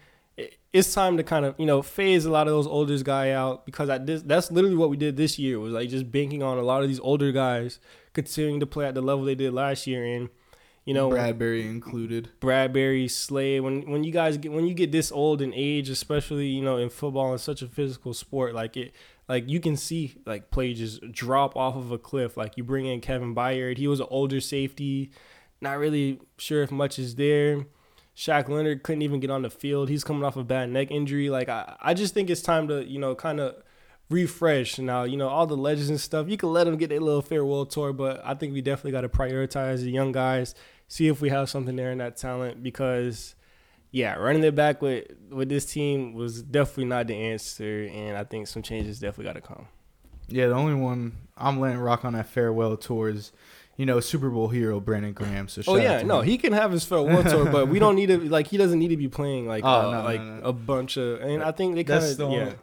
it's time to kind of you know phase a lot of those older guys out because at this that's literally what we did this year was like just banking on a lot of these older guys continuing to play at the level they did last year and you know Bradberry included. Bradberry, Slay. When when you guys get when you get this old in age, especially you know in football and such a physical sport, like it, like you can see like play just drop off of a cliff. Like you bring in Kevin Byard, he was an older safety, not really sure if much is there. Shaq Leonard couldn't even get on the field. He's coming off a bad neck injury. Like I, I just think it's time to you know kind of refresh now. You know all the legends and stuff. You can let them get their little farewell tour, but I think we definitely got to prioritize the young guys see if we have something there in that talent because yeah, running it back with with this team was definitely not the answer, and I think some changes definitely got to come. Yeah, the only one I'm letting rock on that farewell tour is, you know, Super Bowl hero Brandon Graham. So oh yeah, no, him. he can have his farewell tour, but we don't need to like he doesn't need to be playing like oh, uh, no, like no, no. a bunch of. And I think they kind of yeah.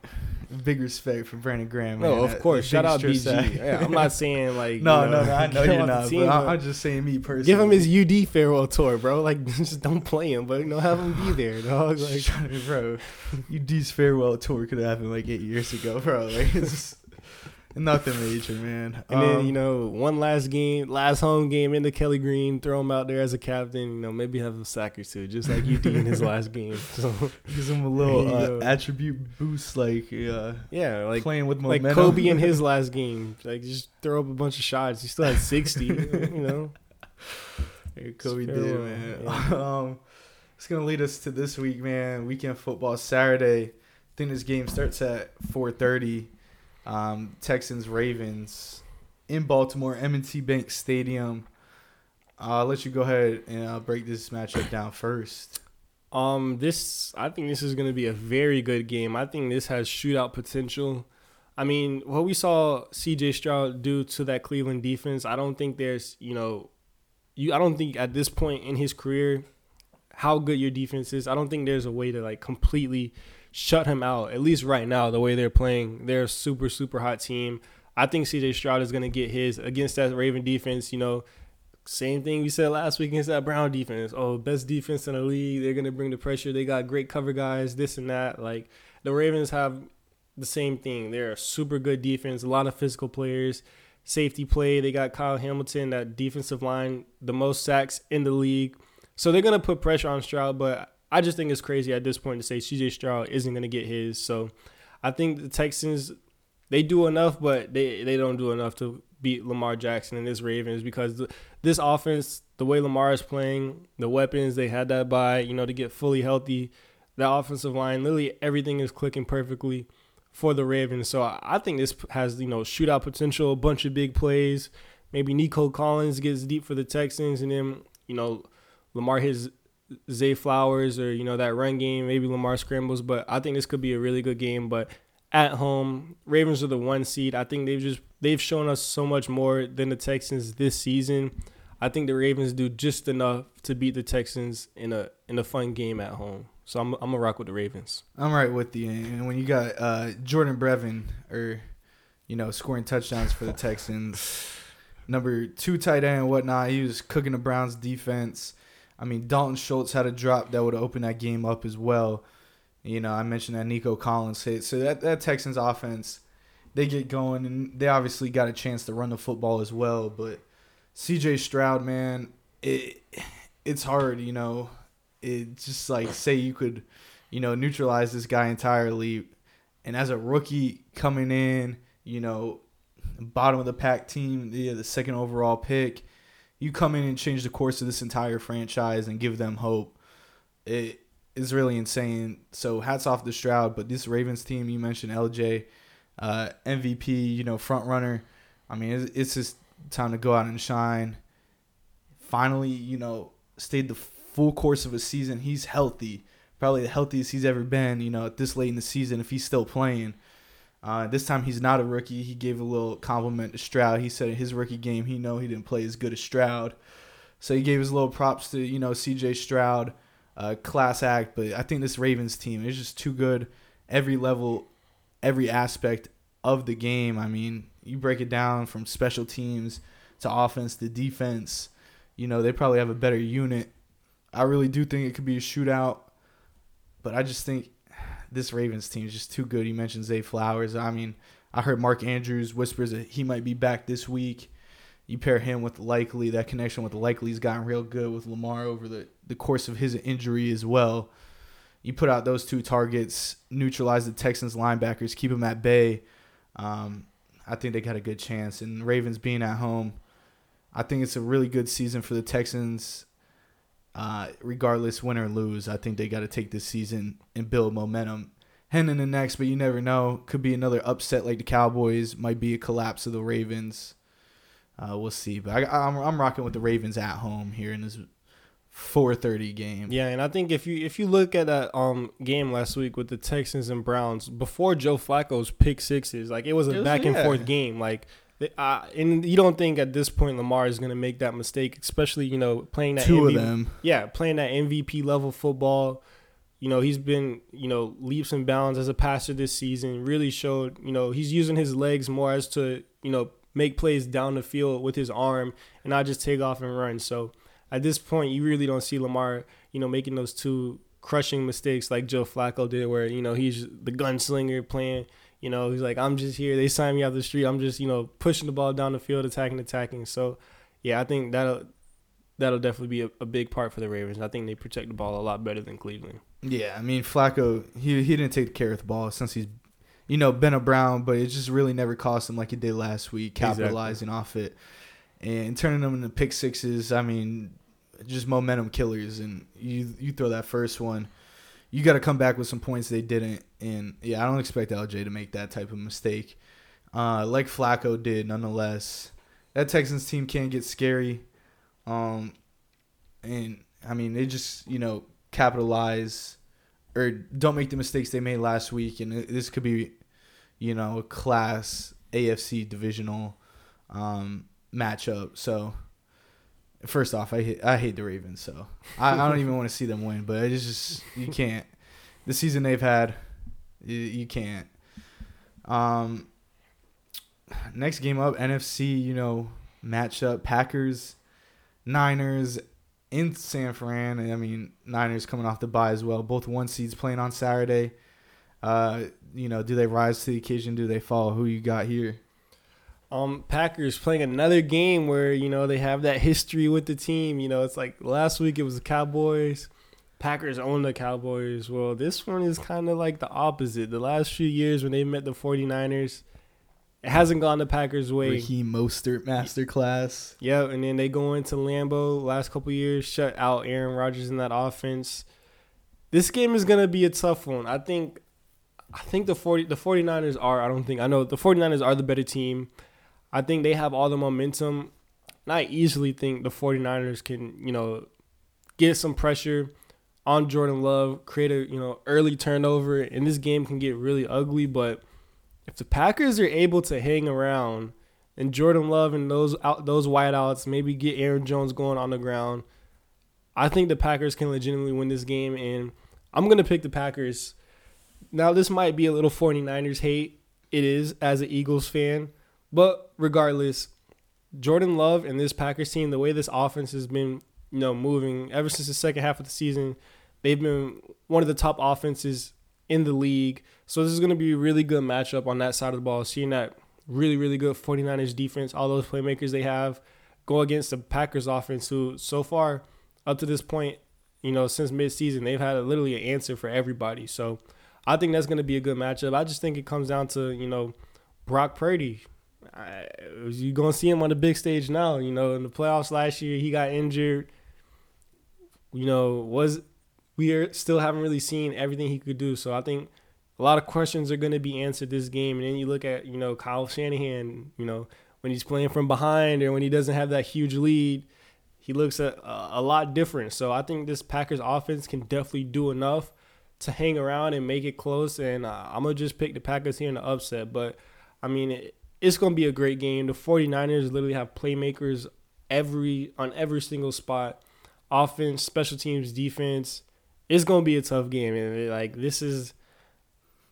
Big respect for Brandon Graham. No, man. of That- course. Shout out BG. Yeah, I'm not saying like no, you no, no. I know you're not. team, but I'm just saying me personally. give him his UD farewell tour, bro. Like just don't play him, but you know have him be there, dog. Like bro, UD's farewell tour could have happened like eight years ago, bro. Like it's nothing major, man. And then Um, you know, one last game, last home game into Kelly Green, throw him out there as a captain. You know, maybe have a sack or two, just like you did in his last game. So gives him a little you uh, attribute boost, like uh, yeah, like playing with momentum. like. Kobe in his last game, like just throw up a bunch of shots. He still had sixty. you know, Kobe did, Farewell, man. yeah. um, it's gonna lead us to this week, man. Weekend football Saturday. I think this game starts at 4:30. Um, Texans Ravens in Baltimore, M&T Bank Stadium. I'll let you go ahead and uh, break this matchup down first. Um, this I think this is going to be a very good game. I think this has shootout potential. I mean, what we saw C.J. Stroud do to that Cleveland defense, I don't think there's you know, you I don't think at this point in his career, how good your defense is. I don't think there's a way to like completely shut him out. At least right now, the way they're playing, they're a super super hot team. I think C.J. Stroud is going to get his against that Raven defense. You know, same thing we said last week against that Brown defense. Oh, best defense in the league. They're gonna bring the pressure. They got great cover guys, this and that. Like the Ravens have the same thing. They're a super good defense, a lot of physical players, safety play. They got Kyle Hamilton, that defensive line, the most sacks in the league. So they're gonna put pressure on Stroud, but I just think it's crazy at this point to say CJ Stroud isn't gonna get his. So I think the Texans they do enough, but they, they don't do enough to beat Lamar Jackson and this Ravens because the, this offense, the way Lamar is playing, the weapons they had that by, you know, to get fully healthy, the offensive line, literally everything is clicking perfectly for the Ravens. So I, I think this has, you know, shootout potential, a bunch of big plays. Maybe Nico Collins gets deep for the Texans and then, you know, Lamar hits Zay Flowers or, you know, that run game. Maybe Lamar scrambles, but I think this could be a really good game. But at home. Ravens are the one seed. I think they've just they've shown us so much more than the Texans this season. I think the Ravens do just enough to beat the Texans in a in a fun game at home. So I'm I'm gonna rock with the Ravens. I'm right with you. And when you got uh, Jordan Brevin, or you know, scoring touchdowns for the Texans, number two tight end and whatnot, he was cooking the Browns defense. I mean, Dalton Schultz had a drop that would open that game up as well. You know, I mentioned that Nico Collins hit. So that that Texans offense, they get going, and they obviously got a chance to run the football as well. But C.J. Stroud, man, it it's hard. You know, it's just like say you could, you know, neutralize this guy entirely, and as a rookie coming in, you know, bottom of the pack team, the the second overall pick, you come in and change the course of this entire franchise and give them hope. It is really insane. So hats off to Stroud, but this Ravens team, you mentioned LJ, uh, MVP, you know, front runner. I mean, it's, it's just time to go out and shine. Finally, you know, stayed the full course of a season. He's healthy, probably the healthiest he's ever been. You know, at this late in the season, if he's still playing. Uh, this time he's not a rookie. He gave a little compliment to Stroud. He said in his rookie game, he know he didn't play as good as Stroud, so he gave his little props to you know C.J. Stroud, uh, class act. But I think this Ravens team is just too good, every level, every aspect of the game. I mean, you break it down from special teams to offense to defense. You know they probably have a better unit. I really do think it could be a shootout, but I just think this Ravens team is just too good. You mentioned Zay Flowers. I mean, I heard Mark Andrews whispers that he might be back this week. You pair him with Likely, that connection with Likely's gotten real good with Lamar over the, the course of his injury as well. You put out those two targets, neutralize the Texans linebackers, keep them at bay. Um, I think they got a good chance. And Ravens being at home, I think it's a really good season for the Texans. Uh, regardless, win or lose, I think they got to take this season and build momentum. Heading in the next, but you never know. Could be another upset like the Cowboys. Might be a collapse of the Ravens. Uh, we'll see. But I, I'm I'm rocking with the Ravens at home here in this 4:30 game. Yeah, and I think if you if you look at that um game last week with the Texans and Browns before Joe Flacco's pick sixes, like it was a It was- back and yeah. forth game. Like, they- uh, and you don't think at this point Lamar is going to make that mistake, especially you know playing that Two MVP of them. Yeah, playing that MVP level football. you know, he's been, you know, leaps and bounds as a passer this season. Really showed, you know, he's using his legs more as to, you know, make plays down the field with his arm and not just take off and run. So at this point, you really don't see Lamar, you know, making those two crushing mistakes like Joe Flacco did, where you know he's the gunslinger playing. You know, he's like, I'm just here. They signed me out the street. I'm just, you know, pushing the ball down the field, attacking, attacking. So, yeah, I think that'll that'll definitely be a, a big part for the Ravens. I think they protect the ball a lot better than Cleveland. Yeah, I mean Flacco, he he didn't take care of the ball since he's, you know, been a Brown, but it just really never cost him like it did last week, capitalizing exactly. off it and turning them into pick sixes. I mean, just momentum killers, and you you throw that first one, you got to come back with some points they didn't, and yeah, I don't expect LJ to make that type of mistake, uh, like Flacco did. Nonetheless, that Texans team can get scary, um, and I mean they just you know capitalize or don't make the mistakes they made last week, and this could be, you know, a class AFC divisional um, matchup. So First off, I hate, I hate the Ravens, so I, I don't even want to see them win. But it's just you can't. The season they've had, you, you can't. Um, next game up, NFC, you know, matchup Packers, Niners in San Fran. I mean, Niners coming off the bye as well. Both one seeds playing on Saturday. Uh, you know, do they rise to the occasion? Do they fall? Who you got here? Um, Packers playing another game where you know they have that history with the team. You know, it's like last week it was the Cowboys. Packers own the Cowboys. Well, this one is kind of like the opposite. The last few years when they met the 49ers, it hasn't gone the Packers' way. Raheem Mostert masterclass. Yeah, and then they go into Lambeau last couple years, shut out Aaron Rodgers in that offense. This game is gonna be a tough one. I think I think the 40 the 49ers are I don't think I know the 49ers are the better team. I think they have all the momentum. And I easily think the 49ers can, you know, get some pressure on Jordan Love, create a, you know, early turnover, and this game can get really ugly. But if the Packers are able to hang around and Jordan Love and those out those wideouts maybe get Aaron Jones going on the ground, I think the Packers can legitimately win this game. And I'm gonna pick the Packers. Now this might be a little 49ers hate. It is as an Eagles fan. But regardless, Jordan Love and this Packers team, the way this offense has been, you know, moving ever since the second half of the season, they've been one of the top offenses in the league. So this is going to be a really good matchup on that side of the ball. Seeing that really, really good 49ers defense, all those playmakers they have, go against the Packers offense, who so far, up to this point, you know, since midseason, they've had a, literally an answer for everybody. So I think that's going to be a good matchup. I just think it comes down to, you know, Brock Purdy you gonna see him on the big stage now. You know, in the playoffs last year, he got injured. You know, was we are still haven't really seen everything he could do. So I think a lot of questions are going to be answered this game. And then you look at you know Kyle Shanahan. You know when he's playing from behind or when he doesn't have that huge lead, he looks a, a lot different. So I think this Packers offense can definitely do enough to hang around and make it close. And uh, I'm gonna just pick the Packers here in the upset. But I mean, it, it's going to be a great game. The 49ers literally have playmakers every on every single spot. Offense, special teams, defense. It's going to be a tough game and like this is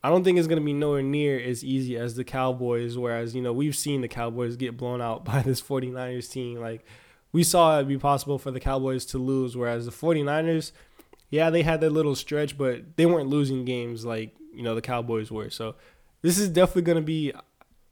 I don't think it's going to be nowhere near as easy as the Cowboys whereas, you know, we've seen the Cowboys get blown out by this 49ers team like we saw it be possible for the Cowboys to lose whereas the 49ers yeah, they had that little stretch, but they weren't losing games like, you know, the Cowboys were. So this is definitely going to be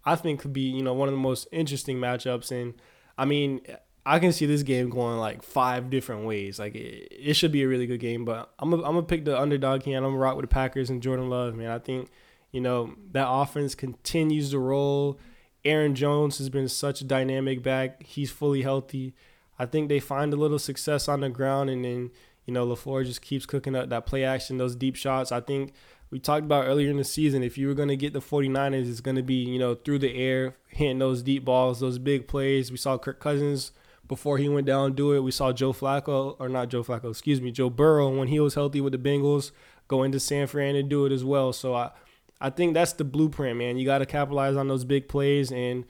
I think could be you know one of the most interesting matchups. And I mean, I can see this game going like five different ways. Like it, it should be a really good game. But I'm a, I'm gonna pick the underdog here. I'm gonna rock with the Packers and Jordan Love. Man, I think you know that offense continues to roll. Aaron Jones has been such a dynamic back. He's fully healthy. I think they find a little success on the ground, and then you know LaFleur just keeps cooking up that play action, those deep shots. I think we talked about earlier in the season, if you were going to get the 49ers, it's going to be, you know, through the air, hitting those deep balls, those big plays. We saw Kirk Cousins before he went down do it. We saw Joe Flacco, or not Joe Flacco, excuse me, Joe Burrow, when he was healthy with the Bengals, go into San Fran and do it as well. So I, I think that's the blueprint, man. You got to capitalize on those big plays. And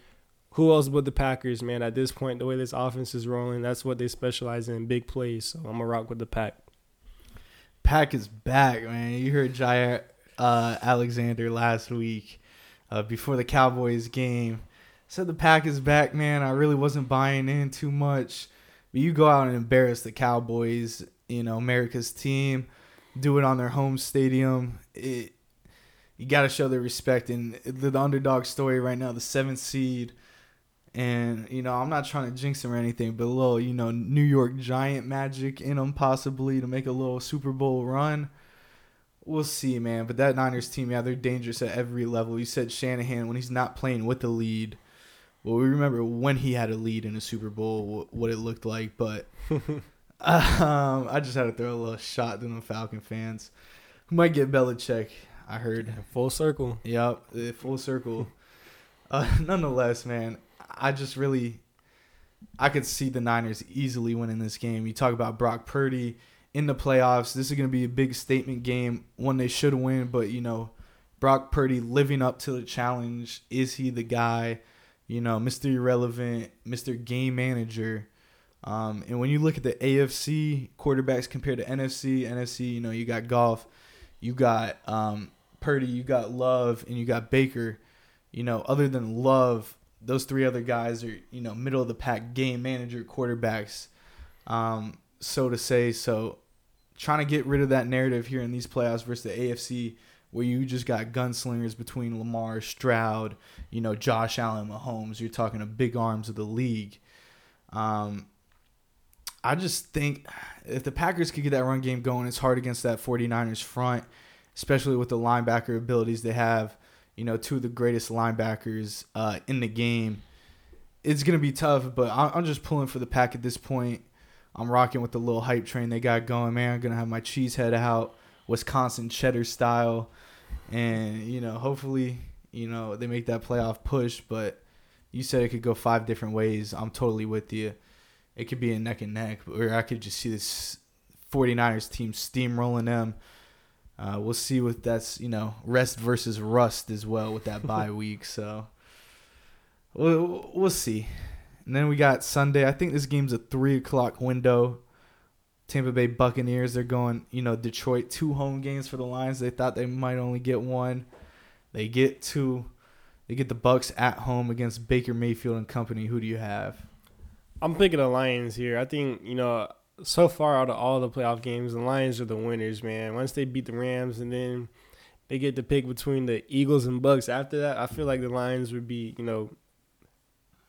who else but the Packers, man? At this point, the way this offense is rolling, that's what they specialize in, big plays. So I'm going to rock with the Pack. Pack is back, man. You heard Jaire uh, Alexander last week uh, before the Cowboys game. Said the Pack is back, man. I really wasn't buying in too much. But you go out and embarrass the Cowboys, you know, America's team, do it on their home stadium. It, you got to show their respect. And the, the underdog story right now, the seventh seed. And, you know, I'm not trying to jinx them or anything, but a little, you know, New York Giant magic in them possibly to make a little Super Bowl run. We'll see, man. But that Niners team, yeah, they're dangerous at every level. You said Shanahan, when he's not playing with the lead, well, we remember when he had a lead in a Super Bowl, what it looked like. But um, I just had to throw a little shot to the Falcon fans who might get Belichick. I heard full circle. Yep, full circle. uh, nonetheless, man, I just really, I could see the Niners easily winning this game. You talk about Brock Purdy in the playoffs. This is going to be a big statement game, one they should win. But you know, Brock Purdy living up to the challenge. Is he the guy? you know, Mr. Irrelevant, Mr. Game Manager. Um, and when you look at the AFC quarterbacks compared to NFC, NFC, you know, you got Goff, you got um, Purdy, you got Love, and you got Baker. You know, other than Love, those three other guys are, you know, middle of the pack game manager quarterbacks, um, so to say. So trying to get rid of that narrative here in these playoffs versus the AFC where you just got gunslingers between Lamar, Stroud, you know, Josh Allen, Mahomes. You're talking the big arms of the league. Um, I just think if the Packers could get that run game going, it's hard against that 49ers front, especially with the linebacker abilities they have. You know, two of the greatest linebackers uh, in the game. It's going to be tough, but I'm just pulling for the pack at this point. I'm rocking with the little hype train they got going, man. I'm going to have my cheese head out, Wisconsin cheddar style and you know, hopefully, you know, they make that playoff push. But you said it could go five different ways. I'm totally with you. It could be a neck and neck, or I could just see this 49ers team steamrolling them. Uh, we'll see what that's you know rest versus rust as well with that bye week. So we'll we'll see. And then we got Sunday. I think this game's a three o'clock window. Tampa Bay Buccaneers. They're going, you know, Detroit two home games for the Lions. They thought they might only get one. They get two. They get the Bucks at home against Baker Mayfield and company. Who do you have? I'm picking the Lions here. I think you know so far out of all the playoff games, the Lions are the winners, man. Once they beat the Rams and then they get to pick between the Eagles and Bucks after that, I feel like the Lions would be, you know,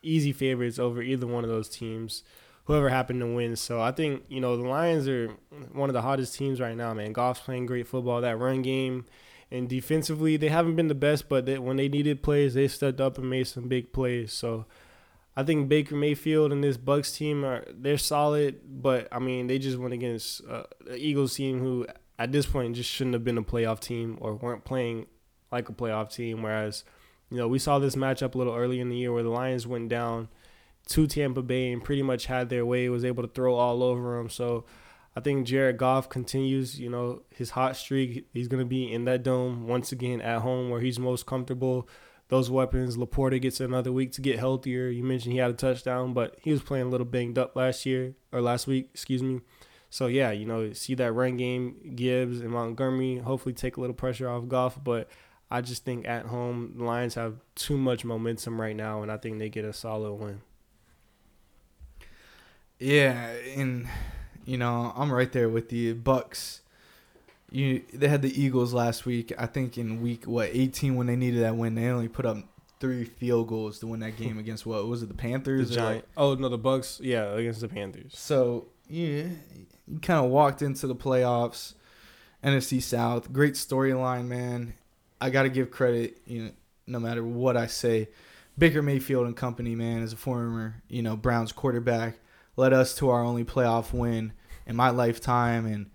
easy favorites over either one of those teams whoever happened to win. So I think you know the Lions are one of the hottest teams right now, man. Goff's playing great football. That run game and defensively, they haven't been the best, but they, when they needed plays, they stepped up and made some big plays. So I think Baker Mayfield and this Bucks team are they're solid, but I mean they just went against uh, the Eagles team who at this point just shouldn't have been a playoff team or weren't playing like a playoff team. Whereas you know we saw this matchup a little early in the year where the Lions went down to Tampa Bay and pretty much had their way, was able to throw all over them. So I think Jared Goff continues, you know, his hot streak. He's going to be in that dome once again at home where he's most comfortable. Those weapons, LaPorta gets another week to get healthier. You mentioned he had a touchdown, but he was playing a little banged up last year or last week, excuse me. So yeah, you know, see that run game, Gibbs and Montgomery hopefully take a little pressure off Goff, but I just think at home the Lions have too much momentum right now, and I think they get a solid win. Yeah, and you know I'm right there with the Bucks. You they had the Eagles last week. I think in week what 18 when they needed that win, they only put up three field goals to win that game against what was it the Panthers? The Giant. oh no, the Bucks. Yeah, against the Panthers. So yeah, you kind of walked into the playoffs, NFC South. Great storyline, man. I got to give credit. You know, no matter what I say, Baker Mayfield and company, man, as a former you know Browns quarterback led us to our only playoff win in my lifetime. And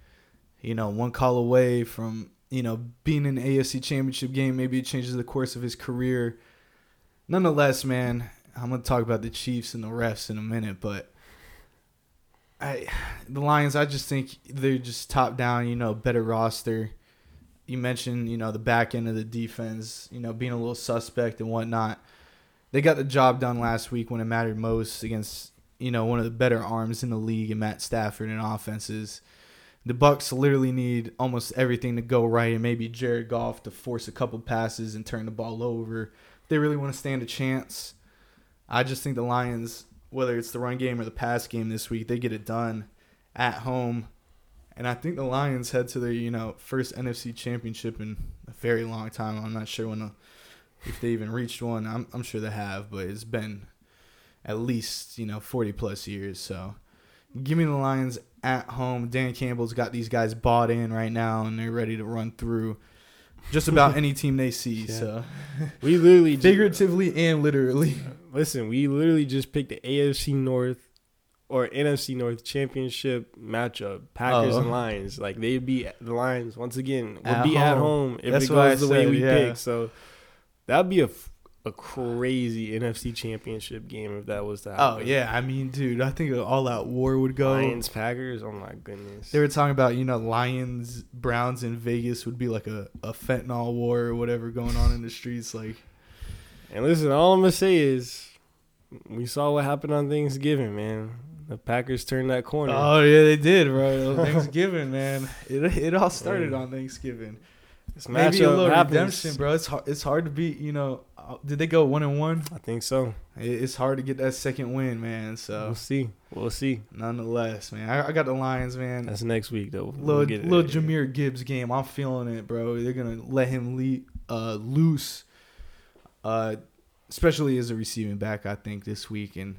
you know one call away from you know being in AFC championship game maybe it changes the course of his career. Nonetheless man I'm to talk about the Chiefs and the refs in a minute but I the Lions I just think they're just top down you know better roster you mentioned you know the back end of the defense you know being a little suspect and whatnot they got the job done last week when it mattered most against you know, one of the better arms in the league and Matt Stafford and offenses. The Bucks literally need almost everything to go right, and maybe Jared Goff to force a couple passes and turn the ball over. They really want to stand a chance. I just think the Lions, whether it's the run game or the pass game this week, they get it done at home. And I think the Lions head to their, you know, first NFC championship in a very long time. I'm not sure when the, if they even reached one. I'm I'm sure they have, but it's been at least, you know, 40 plus years. So give me the Lions at home. Dan Campbell's got these guys bought in right now, and they're ready to run through just about any team they see. Yeah. So We literally figuratively and literally. listen. We literally just picked the AFC North or NFC North championship matchup. Packers Oh. and Lions. Like they'd be the Lions once again. Would be at home. home if That's it goes the way we yeah. pick. So that'd be a a crazy NFC championship game if that was to oh, happen. Oh yeah, I mean, dude, I think an all-out war would go. Lions Packers. Oh my goodness. They were talking about you know Lions Browns in Vegas would be like a, a fentanyl war or whatever going on in the streets. Like And listen, all I'm gonna say is, we saw what happened on Thanksgiving, man. The Packers turned that corner. oh yeah, they did, bro. Thanksgiving, man. It it all started on Thanksgiving. this Maybe a little happens. redemption, bro. It's hard. It's hard to beat. You know, uh, did they go one and one? I think so. It- It's hard to get that second win, man. So We'll see. We'll see. nonetheless, man, I, I got the Lions, man. That's next week though. little We'll it. little Jahmyr Gibbs game. I'm feeling it, bro. They're gonna let him le- uh, loose, uh, especially as a receiving back. I think this week and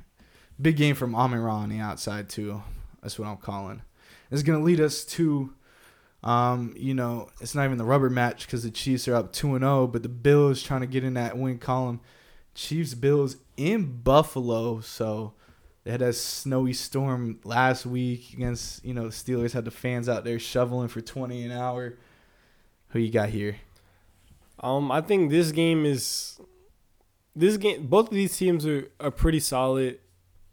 big game from Amon on the outside too. That's what I'm calling. It's gonna lead us to, um, you know, it's not even the rubber match because the Chiefs are up two and zero, but the Bills trying to get in that win column. Chiefs Bills in Buffalo, so they had that snowy storm last week against you know the Steelers. Had the fans out there shoveling for twenty an hour. Who you got here? Um, I think this game is this game. Both of these teams are, are pretty solid,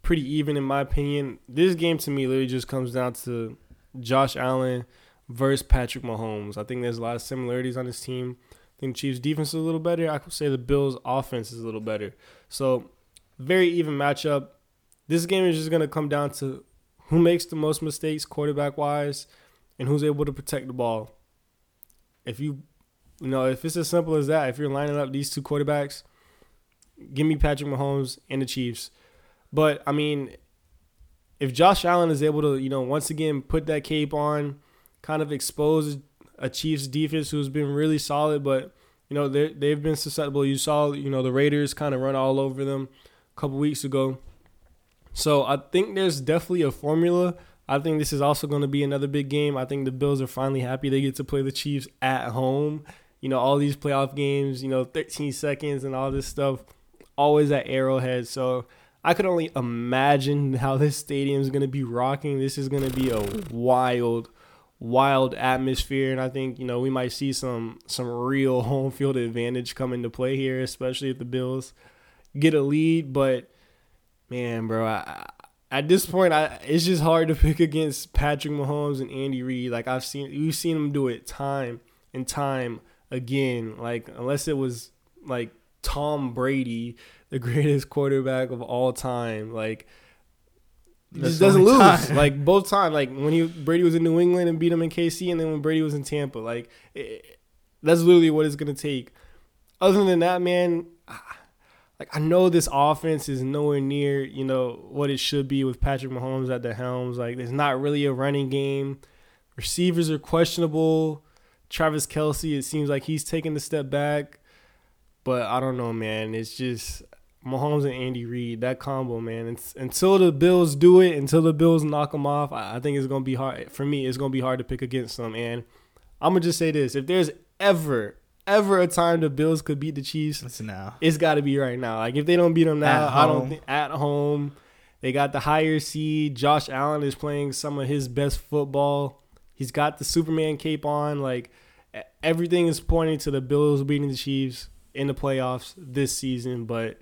pretty even in my opinion. This game to me literally just comes down to Josh Allen versus Patrick Mahomes. I think there's a lot of similarities on this team. I think the Chiefs defense is a little better. I could say the Bills offense is a little better. So very even matchup. This game is just gonna come down to who makes the most mistakes quarterback wise and who's able to protect the ball. If you you know, if it's as simple as that, if you're lining up these two quarterbacks, give me Patrick Mahomes and the Chiefs. But I mean, if Josh Allen is able to, you know, once again put that cape on, kind of expose a Chiefs defense who's been really solid, but you know they they've been susceptible. You saw, you know, the Raiders kind of run all over them a couple weeks ago. So I think there's definitely a formula. I think this is also going to be another big game. I think the Bills are finally happy they get to play the Chiefs at home. You know, all these playoff games, you know, 13 seconds and all this stuff, always at Arrowhead. So I could only imagine how this stadium is going to be rocking. This is going to be a wild, wild atmosphere, and I think you know we might see some some real home field advantage come into play here, especially if the Bills get a lead. But man, bro, I, at this point, I it's just hard to pick against Patrick Mahomes and Andy Reid. Like I've seen, we've seen them do it time and time again. Like unless it was like Tom Brady, the greatest quarterback of all time, like. He just doesn't lose. time. Like both times, like when he Brady was in New England and beat him in KC, and then when Brady was in Tampa, like it, that's literally what it's gonna take. Other than that, man, like I know this offense is nowhere near you know what it should be with Patrick Mahomes at the helms. Like there's not really a running game. Receivers are questionable. Travis Kelce, it seems like he's taking a step back, but I don't know, man. It's just Mahomes and Andy Reid that combo, man. It's, until the Bills do it, until the Bills knock them off, I, I think it's gonna be hard for me. It's gonna be hard to pick against them. And I'm gonna just say this: if there's ever ever a time the Bills could beat the Chiefs, Listen now. it's got to be right now. Like if they don't beat them now, I don't think at home. They got the higher seed. Josh Allen is playing some of his best football. He's got the Superman cape on. Like everything is pointing to the Bills beating the Chiefs in the playoffs this season, but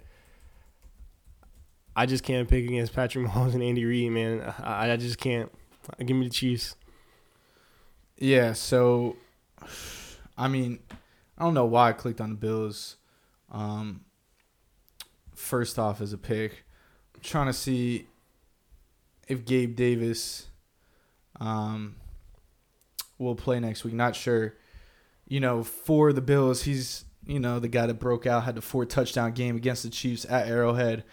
I just can't pick against Patrick Mahomes and Andy Reid, man. I, I just can't. Give me the Chiefs. Yeah, so I mean, I don't know why I clicked on the Bills. Um, first off, as a pick, I'm trying to see if Gabe Davis, um, will play next week. Not sure. You know, for the Bills, he's you know the guy that broke out, had the four touchdown game against the Chiefs at Arrowhead.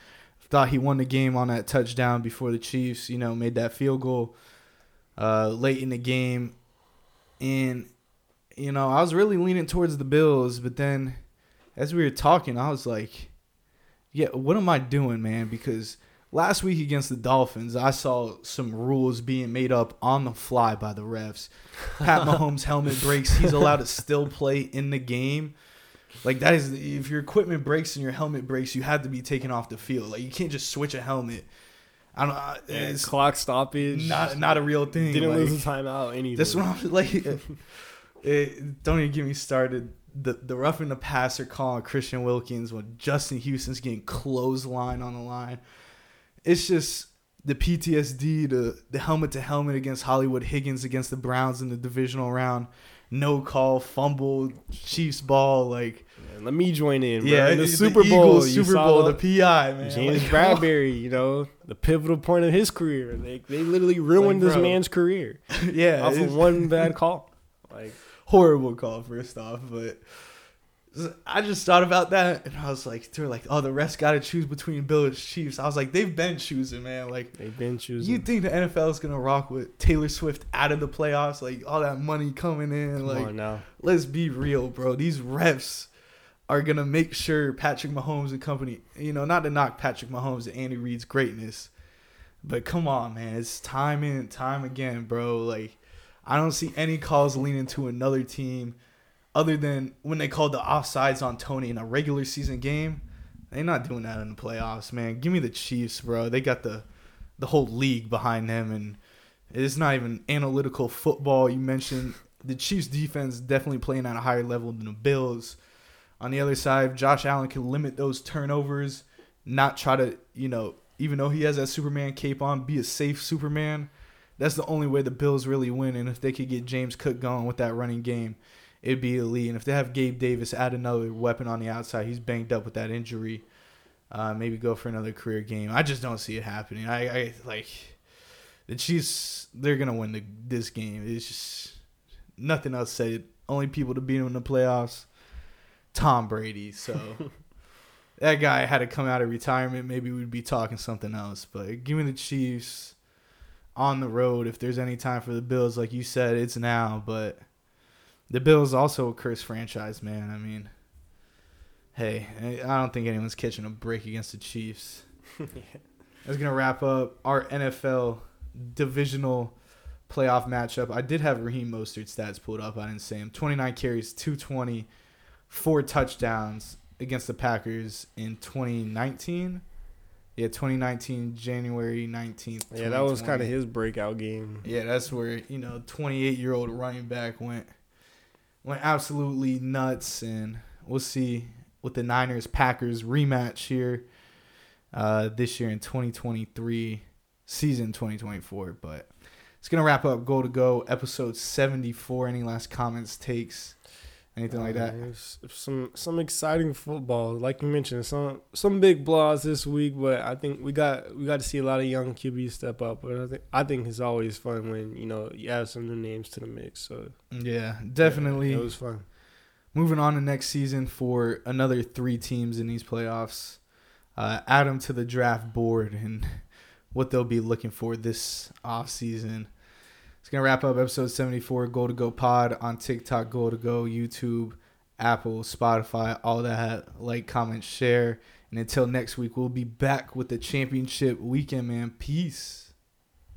Thought he won the game on that touchdown before the Chiefs, you know, made that field goal uh, late in the game, and you know I was really leaning towards the Bills, but then as we were talking, I was like, yeah, what am I doing, man? Because last week against the Dolphins, I saw some rules being made up on the fly by the refs. Pat Mahomes' helmet breaks; he's allowed to still play in the game. Like that is if your equipment breaks and your helmet breaks, you have to be taken off the field. Like you can't just switch a helmet. I don't. know. It's clock stoppage. not not a real thing. Didn't like, lose a timeout. Anything. That's what I'm like. It, don't even get me started. The the roughing the passer call on Christian Wilkins when Justin Houston's getting clothesline on the line. It's just the PTSD, the the helmet to helmet against Hollywood Higgins against the Browns in the divisional round. No call, fumble, Chiefs ball, like Man, let me join in. Bro. yeah, in the, the Super Bowl, Eagles, Super Bowl, the- the PI man, James Like, Bradberry, you know, the pivotal point of his career. They they literally ruined Like, this man's career yeah, off of one bad call. Like horrible call first off, but I just thought about that and I was like, they're like, oh, the refs got to choose between Bills and Chiefs. I was like, they've been choosing, man. Like, they've been choosing. you think the NFL is gonna rock with Taylor Swift out of the playoffs? Like all that money coming in. Come like, on now. let's be real, bro. These refs are gonna make sure Patrick Mahomes and company, you know, not to knock Patrick Mahomes and Andy Reid's greatness, but come on, man, it's time in, time again, bro. Like, I don't see any calls leaning to another team, other than when they called the offsides on Toney in a regular season game. They're not doing that in the playoffs, man. Give me the Chiefs, bro. They got the the whole league behind them, and it's not even analytical football. You mentioned the Chiefs' defense definitely playing at a higher level than the Bills. On the other side, Josh Allen can limit those turnovers, not try to, you know, even though he has that Superman cape on, be a safe Superman. That's the only way the Bills really win. And if they could get James Cook going with that running game, it'd be elite. And if they have Gabe Davis add another weapon on the outside, he's banged up with that injury. Uh, maybe go for another career game. I just don't see it happening. I, I like the Chiefs. They're gonna win the, this game. It's just nothing else said. Only people to beat him in the playoffs. Tom Brady. So that guy had to come out of retirement. Maybe we'd be talking something else. But give me the Chiefs on the road. If there's any time for the Bills, like you said, it's now. But the Bills also a cursed franchise, man. I mean, hey, I don't think anyone's catching a break against the Chiefs. That's gonna wrap up our NFL divisional playoff matchup. I did have Raheem Mostert stats pulled up. I didn't say him. 29 carries, 220, four touchdowns against the Packers in 2019. Yeah, 2019, January 19th. Yeah, that was kind of his breakout game. Yeah, that's where you know 28 year old running back went went absolutely nuts, and we'll see with the Niners Packers rematch here uh, this year in 2023 season 2024. But it's gonna wrap up Go to Go episode 74. Any last comments, takes, anything like that? Uh, some some exciting football, like you mentioned, some some big blows this week, but I think we got we got to see a lot of young QBs step up. But I think I think it's always fun when you know you add some new names to the mix. So Yeah, definitely. yeah, it was fun. Moving on to next season for another three teams in these playoffs. Uh, add them to the draft board and what they'll be looking for this off season. It's gonna wrap up episode seventy four. Go to Go Pod on TikTok, Go to Go, YouTube, Apple, Spotify, all that. Like, comment, share, and until next week, we'll be back with the championship weekend. Man, peace.